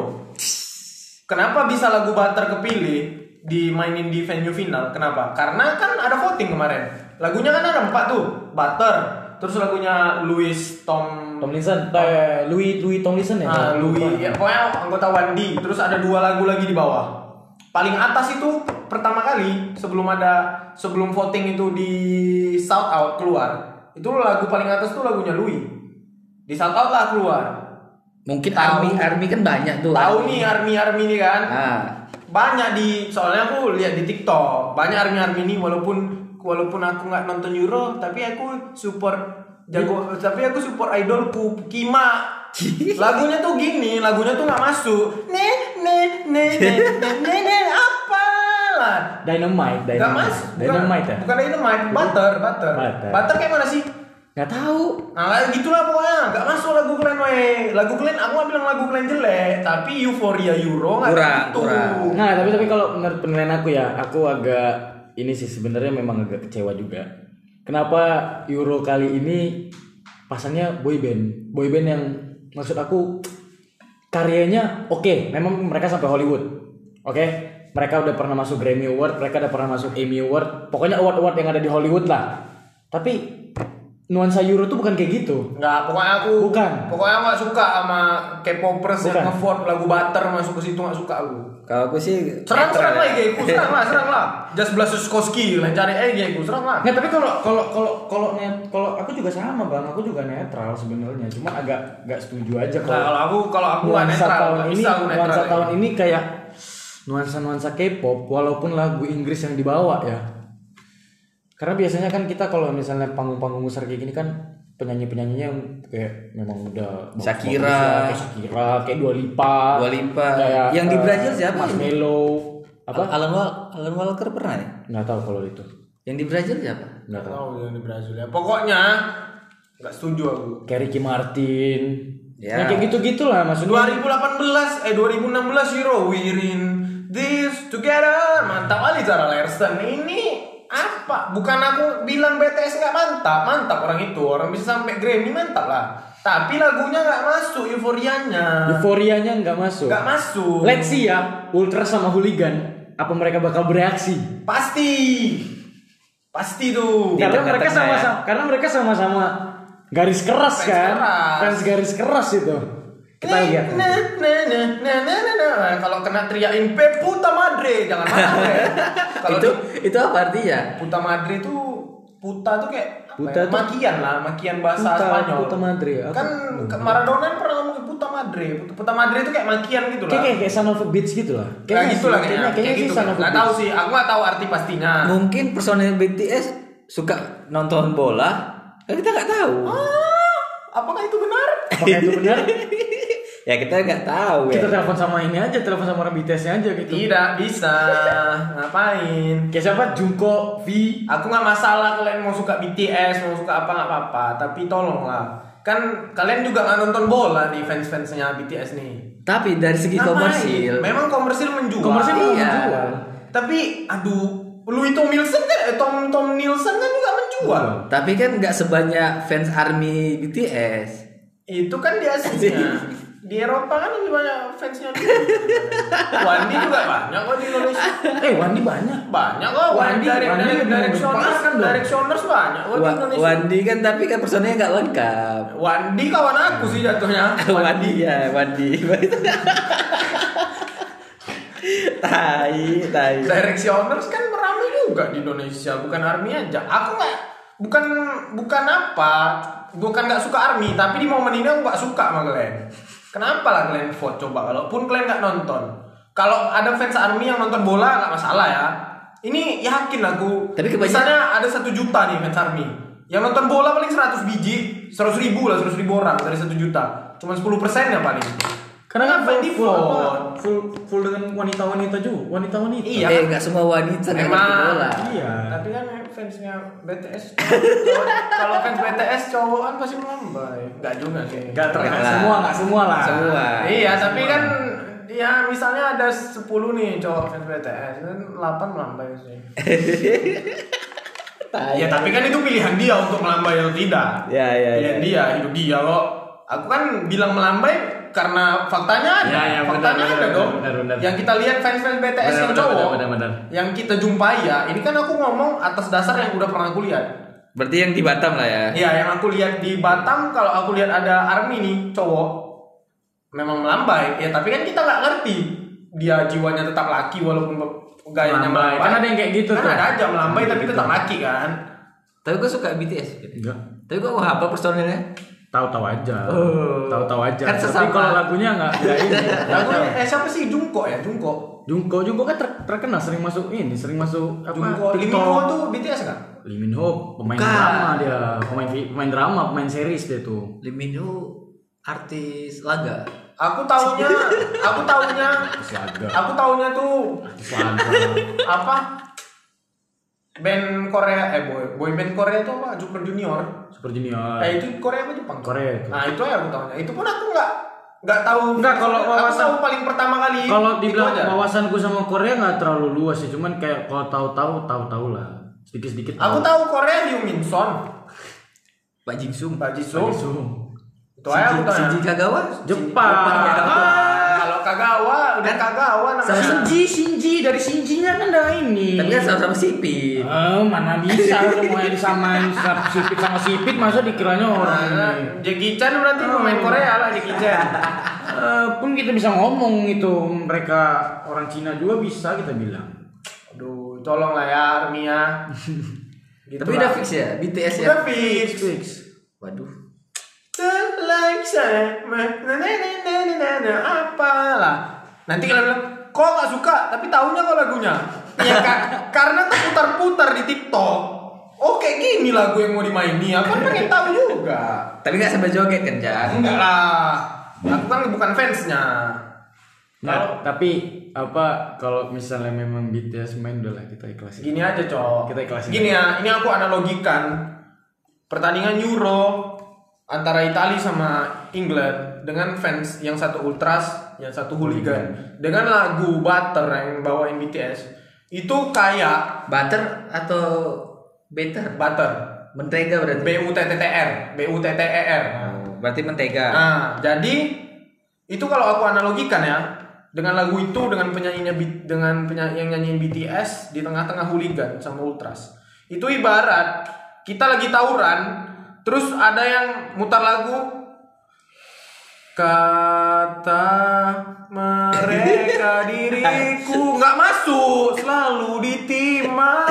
Kenapa bisa lagu Butter kepilih dimainin di venue final? Kenapa? Karena kan ada voting kemarin. Lagunya kan ada empat tuh, Butter. Terus lagunya Louis Tom Tomlinson, eh, Louis Louis Tomlinson ya. Ah, Louis, ya, pokoknya anggota Wandi. Terus ada dua lagu lagi di bawah. Paling atas itu pertama kali sebelum ada sebelum voting itu di shout out keluar. Itu lagu paling atas tuh lagunya Louis. Di shout out lah keluar. Mungkin army army kan banyak tuh. Tahu Army. nih army army nih kan. Ah, banyak di soalnya aku lihat di TikTok banyak army army ini walaupun walaupun aku nggak nonton Euro tapi aku support jago tapi aku support idolku Kima lagunya tuh gini lagunya tuh nggak masuk ne ne ne ne ne ne, ne apa lah Dynamite, Dynamite. masuk bukan, Dynamite ya? bukan dynamite butter butter Butter. butter kayak mana sih Nggak tahu. Nah gitulah pokoknya Gak masuk lagu kalian we Lagu kalian Aku gak bilang lagu kalian jelek Tapi euforia Euro gak Kurang, gitu kurang. Nah, tapi tapi kalau menurut penilaian aku ya, aku agak ini sih sebenarnya memang agak kecewa juga. Kenapa Euro kali ini pasannya boyband, boyband yang maksud aku karyanya oke, memang mereka sampai Hollywood, oke, mereka udah pernah masuk Grammy Award, mereka udah pernah masuk Emmy Award, pokoknya award award yang ada di Hollywood lah. Tapi nuansa Euro tuh bukan kayak gitu. Nggak, pokoknya aku Bukan. Pokoknya aku gak suka sama K-popers yang nge-vote lagu Butter masuk ke situ gak suka aku Kalau aku sih Serang serang lah ya. Geku, serang lah, serang lah Just Blasus Koski, kalian cari eh Geku, serang lah Nggak, tapi kalau kalau kalau kalau net kalau aku juga sama bang, aku juga netral sebenarnya, cuma agak nggak setuju aja Nah kalau kalau aku, kalau aku gak nuansa netral, tahun gak ini bisa aku netral nuansa ya. tahun ini kayak nuansa nuansa K-pop walaupun lagu Inggris yang dibawa ya karena biasanya kan kita kalau misalnya panggung-panggung besar kayak gini kan penyanyi-penyanyinya yang kayak memang udah Shakira. kayak Shakira kayak Dua Lipa Dua Lipa. kayak Yang di eh, Brazil siapa? Marshmello apa Alan Wal Alan Walker pernah ya? nggak tahu kalau itu Yang di Brazil siapa? nggak tahu Oh yang di Brazil ya Pokoknya Gak setuju aku kayak Ricky Martin Ya. Yang kayak gitu-gitu lah maksudnya 2018 eh 2016 Euro we're in this together mantap kali Zara Larson ini apa? Bukan aku bilang BTS nggak mantap. Mantap orang itu. Orang bisa sampai Grammy mantap lah. Tapi lagunya nggak masuk euforianya. Euforianya nggak masuk. Nggak masuk. Let's see ya, Ultra sama Hooligan, apa mereka bakal bereaksi? pasti. Pasti tuh. Karena mereka ya. sama-sama, karena mereka sama-sama garis keras Fans kan, keras. fans garis keras itu. Kita lihat. Nah, nah, nah, nah, nah, nah, nah. Kalau kena teriakin Pe puta madre, jangan marah ya. Kalau itu di- itu apa artinya? Puta madre itu puta tuh kayak apa Puta ya? makian lah, makian bahasa Puta- Spanyol. puta madre, aku- Kan ke- Maradona kan pernah ngomong puta madre. Puta, madre itu kayak makian gitu lah. Kayak kayak, kayak Son of a Bitch gitu lah. Kayak gitu lah kayaknya, kayaknya Kayak sih gitu. Son of a Gak tahu sih, aku gak tahu arti pastinya. Mungkin personil BTS suka nonton bola, kan kita nggak tahu. Ah, apakah itu benar? Apakah itu benar? Ya kita nggak tahu ya. Kita telepon sama ini aja, telepon sama orang BTS-nya aja gitu. Tidak bisa. Ngapain? Kayak siapa? Junko, V. Aku nggak masalah kalian mau suka BTS, mau suka apa nggak apa-apa, tapi tolonglah. Kan kalian juga nggak nonton bola nih fans-fansnya BTS nih. Tapi dari segi Ngapain? komersil, Memang komersil menjual. Komersil Iya. menjual. Tapi aduh, Louis Tom Nielsen kan, eh, Tom Tom Nielsen kan juga menjual. tapi kan nggak sebanyak fans army BTS. Itu kan di Asia. di Eropa kan lebih banyak fansnya. Wandi juga banyak kok di Indonesia. Eh, Wandi banyak. Banyak kok Wandi, Wandi- dari Wandi dari kan, banyak kok di Indonesia. Wandi kan tapi kan personilnya nggak lengkap. Wandi kawan aku sih jatuhnya. Wandi ya, Wandi. tai, tai. Directioners kan ramai juga di Indonesia, bukan army aja. Aku nggak bukan bukan apa, bukan nggak suka army, tapi di momen ini aku nggak suka sama kalian. Kenapa lah kalian vote coba? Kalaupun kalian nggak nonton, kalau ada fans army yang nonton bola nggak masalah ya. Ini yakin aku. Tapi kebanyakan- misalnya ada satu juta nih fans army, yang nonton bola paling 100 biji, 100 ribu lah, 100 ribu orang dari satu juta, cuma 10 persen ya paling. Karena kan full, full, apa, full, full dengan wanita-wanita juga, wanita-wanita. Iya. Eh nggak semua wanita Emang. bola. Iya. Tapi kan fansnya BTS kalau fans BTS cowok kan pasti melambai. Enggak juga sih. Gak terkenal Lah. semua, gak semua lah. Semua. Iya, tapi kan ya misalnya ada 10 nih cowok fans BTS kan 8 melambai sih. Iya, tapi kan itu pilihan dia untuk melambai atau tidak. Ya, ya, Pilihan ya. dia, hidup dia kok. Aku kan bilang melambai karena faktanya ada. Ya, ya, benar, faktanya benar, ada dong. benar, benar. Yang kita lihat fans-fans BTS Benar, yang benar, cowok. benar, benar, benar. Yang kita jumpai ya, ini kan aku ngomong atas dasar yang udah pernah aku lihat. Berarti yang di Batam lah ya. Iya, yang aku lihat di Batam kalau aku lihat ada army nih cowok memang melambai. Ya tapi kan kita nggak ngerti dia jiwanya tetap laki walaupun gayanya Melambai. melambai. Kan ada yang kayak gitu Kan tuh. ada aja melambai tapi Gitu. tetap laki kan. Tapi gue suka BTS. Enggak. Tapi gue apa personilnya? Tahu-tahu aja. Oh. Tahu-tahu aja. Kan Tapi kalau lagunya enggak enggak ini. Lagu eh siapa sih Jungkook ya Jungkook. Jungkook, Jungkook kan ter- terkenal sering masuk ini, sering masuk apa? Jungkook, Lee Min Ho tuh BTS kan? Lee Min Ho, pemain Bukan. drama dia, pemain pemain drama, pemain series dia tuh. Lee Min Ho artis laga. Aku taunya, aku taunya, Saga. aku taunya tuh apa? Band Korea, eh boy, boy band Korea itu apa? Super Junior. Super Junior. Eh itu Korea apa Jepang? Korea itu. Nah itu aja aku taunya. Itu pun aku nggak nggak tahu. Nggak, kalau aku wawasan- tahu paling pertama kali. Kalau dibilang wawasanku sama Korea nggak terlalu luas sih, cuman kayak kalau tahu-tahu tahu-tahu lah. Sedikit-sedikit Aku tahu Korea Yoo Min Son, Pak Jing Sung. Pak. Langsung. Itu aja aku tanya. Shinji Kagawa. Jepang. Ah, kalau Kagawa, udah Kagawa namanya. Sama Shinji, Shinji dari Shinji-nya kan ada ini. Tapi kan sama-sama sipit. Eh, mana bisa semuanya disamain sama sipit sama sipit masa dikiranya orang Nah, ini. Jackie Chan berarti pemain Korea lah Jackie Chan. Eh, pun kita bisa ngomong itu mereka orang Cina juga bisa kita bilang. Aduh, tolonglah ya Army ya. Gitu Tapi lah. udah fix ya BTS ya. Udah fix. Fix. Waduh. Like saya, apalah. Nanti kalian bilang, kok nggak suka? Tapi tahunya kok lagunya. Ya ka- karena terputar-putar di TikTok. Oh kayak gini lagu yang mau dimainin. Aku kan pengen tahu juga. Tapi nggak sampai joget kan Jan? Enggak lah. Aku kan bukan fansnya. Nah, tapi apa kalau misalnya memang BTS main udah lah kita ikhlasin. Gini aja, Cok. Kita ikhlasin. Gini ya, ini aku analogikan pertandingan Euro antara Italia sama England dengan fans yang satu ultras, yang satu hooligan dengan lagu Butter yang bawain BTS. Itu kayak Butter atau better? Butter. Mentega berarti. B U T T T R, B U T T E R. Oh, berarti mentega. Nah, jadi itu kalau aku analogikan ya dengan lagu itu dengan penyanyinya dengan penyanyi yang nyanyiin BTS di tengah-tengah hooligan sama ultras. Itu ibarat kita lagi tawuran terus ada yang mutar lagu. Kata mereka diriku nggak masuk selalu ditimang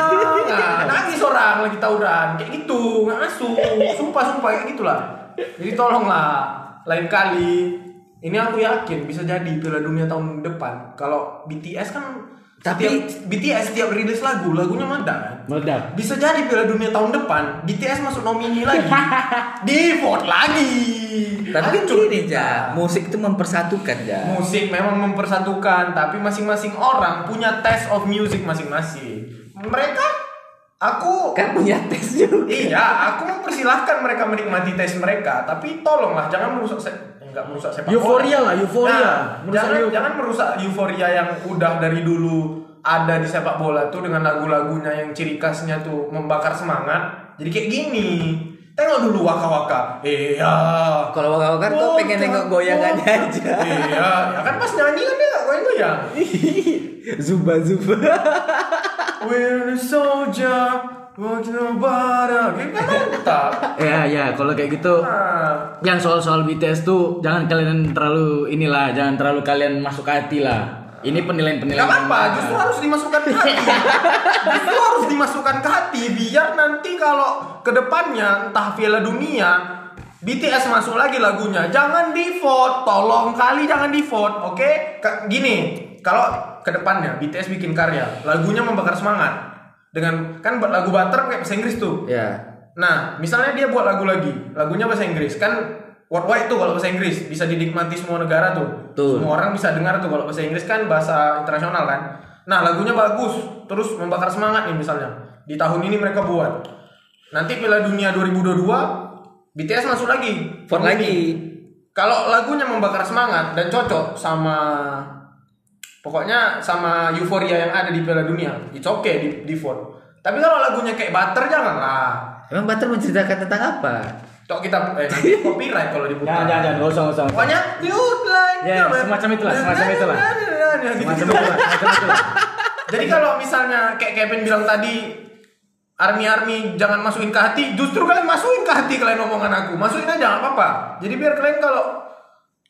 nah, nangis orang lagi tawuran kayak gitu nggak masuk. Sumpah sumpah kayak gitulah. Jadi tolonglah lain kali. Ini aku yakin bisa jadi Piala Dunia tahun depan. Kalau BTS kan Tapi- setiap- BTS setiap rilis lagu lagunya meledak kan Meledak. bisa jadi Piala Dunia tahun depan BTS masuk nomini lagi di vote lagi Tapi kan gini ja, musik itu mempersatukan ja. musik memang mempersatukan tapi masing-masing orang punya taste of music masing-masing mereka aku Kan punya tes juga. iya aku mempersilahkan mereka menikmati taste mereka tapi tolonglah jangan merusak enggak merusak sepak bola Euforia lah, euforia. Nah, Merusak jangan eu- jangan merusak euforia yang udah dari dulu ada di sepak bola tuh dengan lagu-lagunya yang ciri khasnya tuh membakar semangat. Jadi kayak gini. Tengok dulu waka-waka. Iya. Kalau wakar tuh pengen nengok goyangannya aja. Iya, ya kan pas nyanyi kan dia gak goyang-goyang. Zuba zuba. We're the soldier, water. Gitu kan mantap. Ya ya kalau kayak gitu Nah, yang soal-soal BTS tuh jangan kalian terlalu inilah, jangan terlalu kalian masuk hati lah. Ini penilaian-penilaian. Gak apa-apa, justru harus dimasukkan ke hati. justru harus dimasukkan ke hati biar nanti kalau ke depannya entah Piala Dunia BTS masuk lagi lagunya, jangan di vote, tolong kali jangan di vote, oke? Ka- Gini, kalau ke depannya BTS bikin karya, lagunya membakar semangat dengan kan buat lagu Butter pakai bahasa Inggris tuh. Ya. Nah, misalnya dia buat lagu lagi, lagunya bahasa Inggris kan worldwide tuh kalau bahasa Inggris bisa dinikmati semua negara tuh. Tuh. Semua orang bisa dengar tuh kalau bahasa Inggris kan bahasa internasional kan. Nah, lagunya bagus, terus membakar semangat nih misalnya. Di tahun ini mereka buat. Nanti Piala Dunia 2022 BTS masuk lagi. Vote lagi. Kalau lagunya membakar semangat dan cocok sama pokoknya sama euforia yang ada di Piala Dunia, it's okay di, di vote. Tapi kalau lagunya kayak Butter janganlah. Emang Butter menceritakan tentang apa? Tok kita eh nanti copyright kalau diputar. Jangan jangan jangan usah usah. Pokoknya you like Ya, semacam itulah, semacam itulah. Gitu-gitu. Semacam itulah, semacam itulah. Jadi kalau misalnya kayak Kevin bilang tadi Army-army jangan masukin ke hati, justru kalian masukin ke hati kalian omongan aku. Masukin aja nggak apa-apa. Jadi biar kalian kalau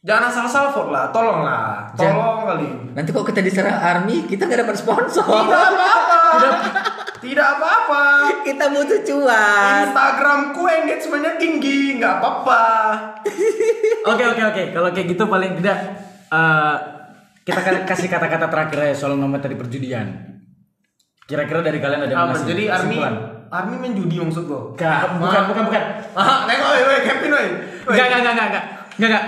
jangan asal-asal vote lah, tolong lah, tolong kali. Nanti kok kita diserang army, kita nggak dapat sponsor. Tidak apa-apa. Tidak apa-apa. kita butuh cuan. Instagramku engagementnya tinggi, nggak apa-apa. Oke oke oke. Kalau kayak gitu paling tidak eh, kita ka- kasih kata-kata terakhir aja soal nomor tadi perjudian. Kira-kira dari kalian ada yang Apa? ngasih Jadi Army kesimpulan? Army main judi maksud lo? Enggak, bukan, bukan, bukan. Ah, nengok, woi, Kevin, woi. Enggak, enggak, enggak, enggak, enggak. Enggak, enggak.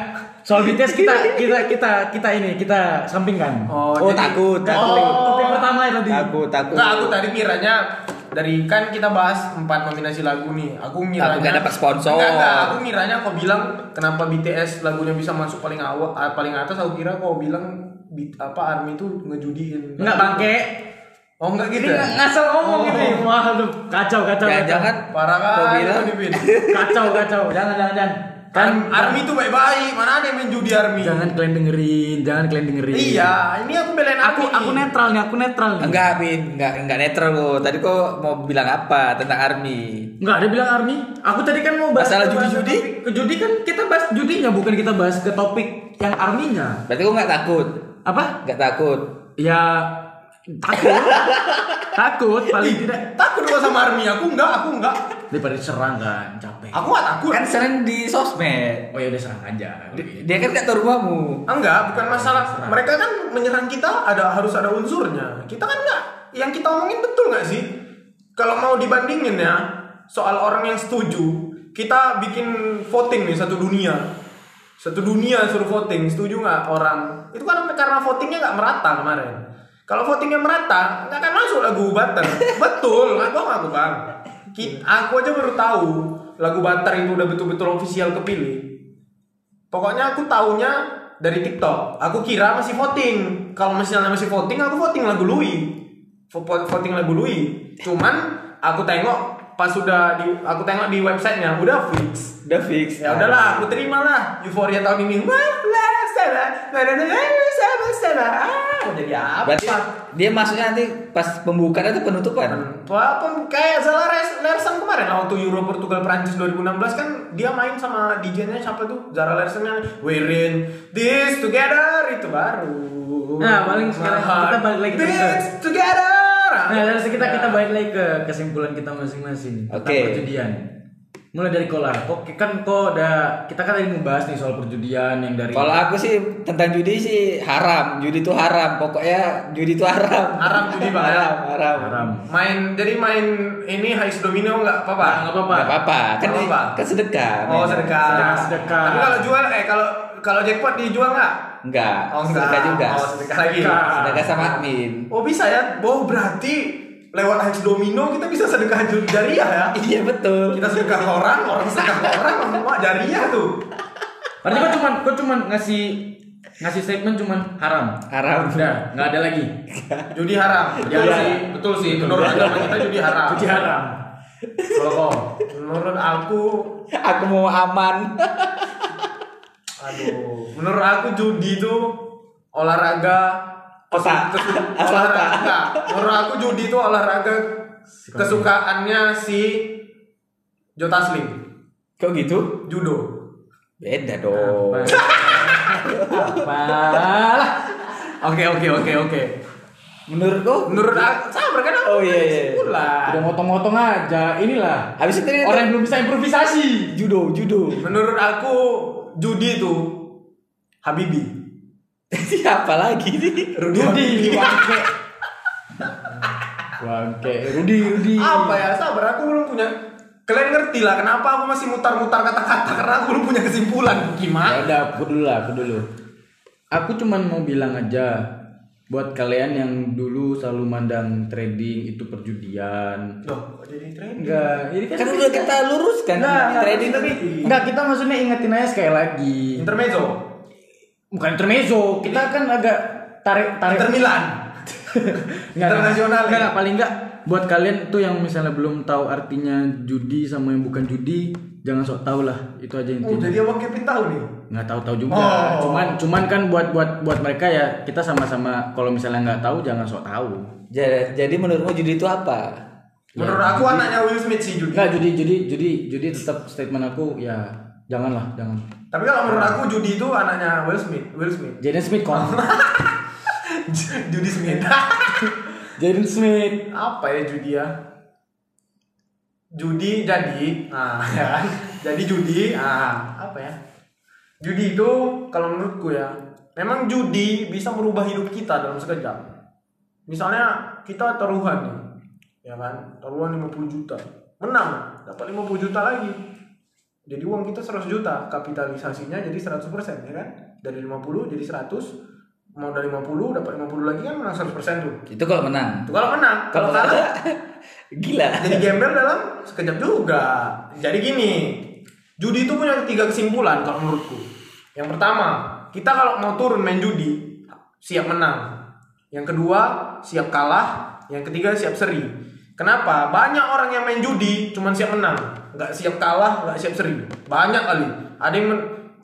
Soal BTS kita kita kita kita ini kita sampingkan. Oh, Oh, jadi- takut, takut. topik, topik pertama ya tadi. Takut, takut. Enggak, aku tadi kiranya dari kan kita bahas empat nominasi lagu nih. Aku ngiranya Aku nggak dapat sponsor. Enggak, enggak, aku ngiranya kau bilang kenapa BTS lagunya bisa masuk paling awal ah, paling atas aku kira kau bilang beat, apa Army itu ngejudiin. Enggak bangke. Oh, enggak gitu. Ini ya? nggak ngasal ngomong Oh. ini. Wah, aduh, kacau, kacau, kacau. Jangan-jangan Parah Kau kan bilang? itu, Bin. Kacau, kacau. Jangan, jangan, jangan. Kan Army itu baik-baik, mana ada yang main judi Army? jangan kalian dengerin, jangan kalian dengerin. Iya, ini aku belain Aku Army. aku netral nih, aku netral nih. Enggak, Bin. Enggak, enggak netral lo. Tadi kok mau bilang apa tentang Army? Enggak ada bilang Army. Aku tadi kan mau bahas Masalah judi-judi? Ke judi kan kita bahas judinya, bukan kita bahas ke topik yang arminya. Berarti kok enggak takut? Apa? Enggak takut. Ya takut. takut paling tidak Takut gua sama Army, aku enggak, aku enggak. daripada diserang kan, capek. Aku enggak takut. Kan sering di sosmed. Oh ya udah serang aja. Di- Dia kan enggak tahu rumahmu. Enggak, bukan masalah. Mereka kan menyerang kita ada harus ada unsurnya. Kita kan enggak. Yang kita omongin betul nggak sih? Kalau mau dibandingin ya soal orang yang setuju, kita bikin voting nih satu dunia. Satu dunia suruh voting, setuju nggak orang? Itu kan karena votingnya nggak merata kemarin. Kalau votingnya merata, nggak akan masuk lagu Butter. Betul, nggak bohong aku bang. Aku aja baru tahu lagu Butter itu udah betul-betul official kepilih. Pokoknya aku taunya dari TikTok. Aku kira masih voting. Kalau misalnya masih voting, aku voting lagu Louis. Vo- Voting lagu Louis. Cuman aku tengok pas sudah di aku tengok di websitenya udah fix. Udah fix. Ya udahlah, aku terima lah Euphoria tahun ini. Ah, jadi apa? Berarti dia masuknya nanti pas pembukaan atau penutupan? Walaupun kayak Zala Res- Larsen kemarin lah waktu Euro Portugal Prancis 2016 kan dia main sama DJ-nya siapa tuh? Zara Larsen yang We're in this together itu baru. Nah, paling sekarang kita balik lagi This together. Nah, dari kita kita balik lagi ke kesimpulan kita masing-masing tentang Oke. perjudian. Mulai dari Kolar. Kok kan kok udah kita kan tadi membahas nih soal perjudian yang dari Kalau aku sih tentang judi sih haram. Judi itu haram. Pokoknya judi itu haram. Haram judi, Bang. Haram, haram. haram. Main jadi main ini High Domino nggak apa-apa. Nggak apa-apa. Gak apa-apa. Kan, Nggak kan sedekah. Oh sedekah. Sedekah, sedekah. Tapi kalau jual eh kalau kalau jackpot dijual nggak? Enggak. Oh enggak. Sedekah juga. Oh sedekah lagi. Sedekah. Sedekah sama admin. Oh bisa ya? Oh berarti lewat High Domino kita bisa sedekah jariah ya? Iya betul. Kita sedekah orang, orang sedekah orang, wah jariah tuh. Berarti kok cuman kok cuman ngasih ngasih statement cuman haram. Haram. Udah, nggak ada lagi. Judi haram. Betul Iya. sih, betul sih. Menurut agama kita judi haram. Judi haram. Kalau kok Menurut aku, Aku mau aman. aduh, menurut aku judi itu olahraga Asal olahraga. Enggak. Menurut aku judi itu olahraga kesukaannya si Joe Taslim, Kok gitu? judo. Beda dong. Apalah. Oke oke oke oke. Menurutku Menurut aku, sabar kan aku Oh, iya, iya. kesimpulan. Udah motong-motong aja. Inilah. Habis itu orang yang belum bisa improvisasi. judo, judo. Menurut aku judi itu Habibi. Siapa lagi nih? Rudi Rudi, bangke. Bangke, Rudi, Rudi. Apa ya? Sabar, aku belum punya. Kalian ngerti lah kenapa aku masih mutar-mutar kata-kata karena aku belum punya kesimpulan. Ya Gimana? udah, aku dulu lah, aku dulu. Aku cuman mau bilang aja buat kalian yang dulu selalu mandang trading itu perjudian. Loh, jadi trending? Enggak, ini kan, Kan udah kita luruskan. Enggak, trading tapi Enggak, kita maksudnya ingetin aja sekali lagi. intermezzo. Bukan intermezzo, kita kan agak tarik tarik Inter Milan. Nggak, Internasional nggak, ya? nggak, paling enggak buat kalian tuh yang misalnya belum tahu artinya judi sama yang bukan judi, jangan sok tahu lah. Itu aja Oh, intinya. jadi abang Kevin tahu nih. nggak tahu-tahu juga. Oh. Cuman cuman kan buat buat buat mereka ya kita sama-sama kalau misalnya nggak tahu jangan sok tahu. Jadi, jadi menurutmu judi itu apa? Menurut aku anaknya Will Smith sih judi. Nggak judi judi judi judi tetap statement aku ya janganlah jangan. Tapi kalau menurut aku judi itu anaknya Will Smith. Will Smith. Jaden Smith kon. judi Smith. Jaden Smith. Apa ya judi ya? Judi jadi, nah ya kan? Jadi judi, ah apa ya? Judi itu kalau menurutku ya memang judi bisa merubah hidup kita dalam sekejap. Misalnya kita taruhan nih, ya kan? Taruhan 50 juta. Menang, dapat 50 juta lagi. Jadi uang kita 100 juta, kapitalisasinya jadi 100% ya kan? Dari 50 jadi 100, mau dari 50 dapat 50 lagi kan menang 100% tuh. Itu kalau menang. Itu kalau menang, kalau kalah Gila. jadi gembel dalam sekejap juga. Jadi gini, judi itu punya tiga kesimpulan kalau menurutku. Yang pertama, kita kalau mau turun main judi, siap menang. Yang kedua, siap kalah. Yang ketiga, siap seri. Kenapa? Banyak orang yang main judi cuman siap menang, nggak siap kalah, nggak siap seri. Banyak kali. Ada yang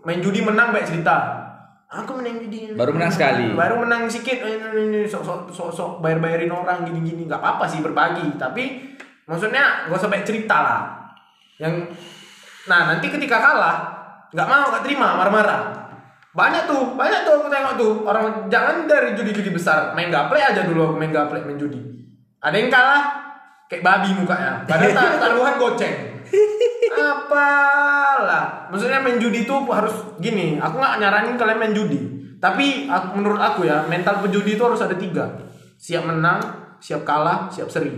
main judi menang baik cerita. Aku menang judi. Baru menang sekali. Baru menang sedikit. ini, Sok sok sok sok bayar bayarin orang gini gini. Nggak apa apa sih berbagi. Tapi maksudnya gak usah baik cerita lah. Yang nah nanti ketika kalah nggak mau nggak terima marah-marah. Banyak tuh, banyak tuh aku tengok tuh orang jangan dari judi-judi besar main gaple aja dulu aku main gaple main judi. Ada yang kalah kayak babi mukanya. Padahal tar- taruhan goceng. Apalah, maksudnya main judi itu harus gini. Aku nggak nyaranin kalian main judi. Tapi aku- menurut aku ya mental pejudi itu harus ada tiga. Siap menang, siap kalah, siap seri.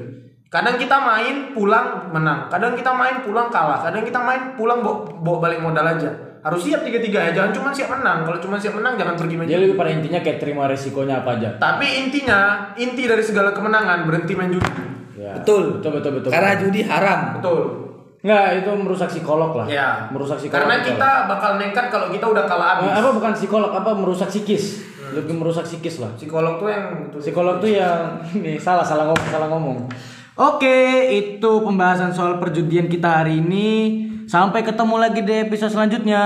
Kadang kita main pulang menang, kadang kita main pulang kalah, kadang kita main pulang bawa, bawa balik modal aja. Harus siap tiga-tiga ya, jangan cuma siap menang. Kalau cuma siap menang jangan pergi main judi. lebih pada intinya kayak terima resikonya apa aja. Tapi intinya, inti dari segala kemenangan berhenti main judi. Ya. Betul. Betul betul betul. Karena judi haram. Betul. Nggak, itu merusak psikolog lah. Ya. Merusak psikolog. Karena kita bakal nekat kalau kita udah kalah Eh, habis. apa bukan psikolog, apa merusak psikis. Lebih merusak psikis lah. Psikolog tuh yang. Psikolog tuh yang ini salah salah ngomong salah ngomong. Oke, itu pembahasan soal perjudian kita hari ini. Sampai ketemu lagi di episode selanjutnya.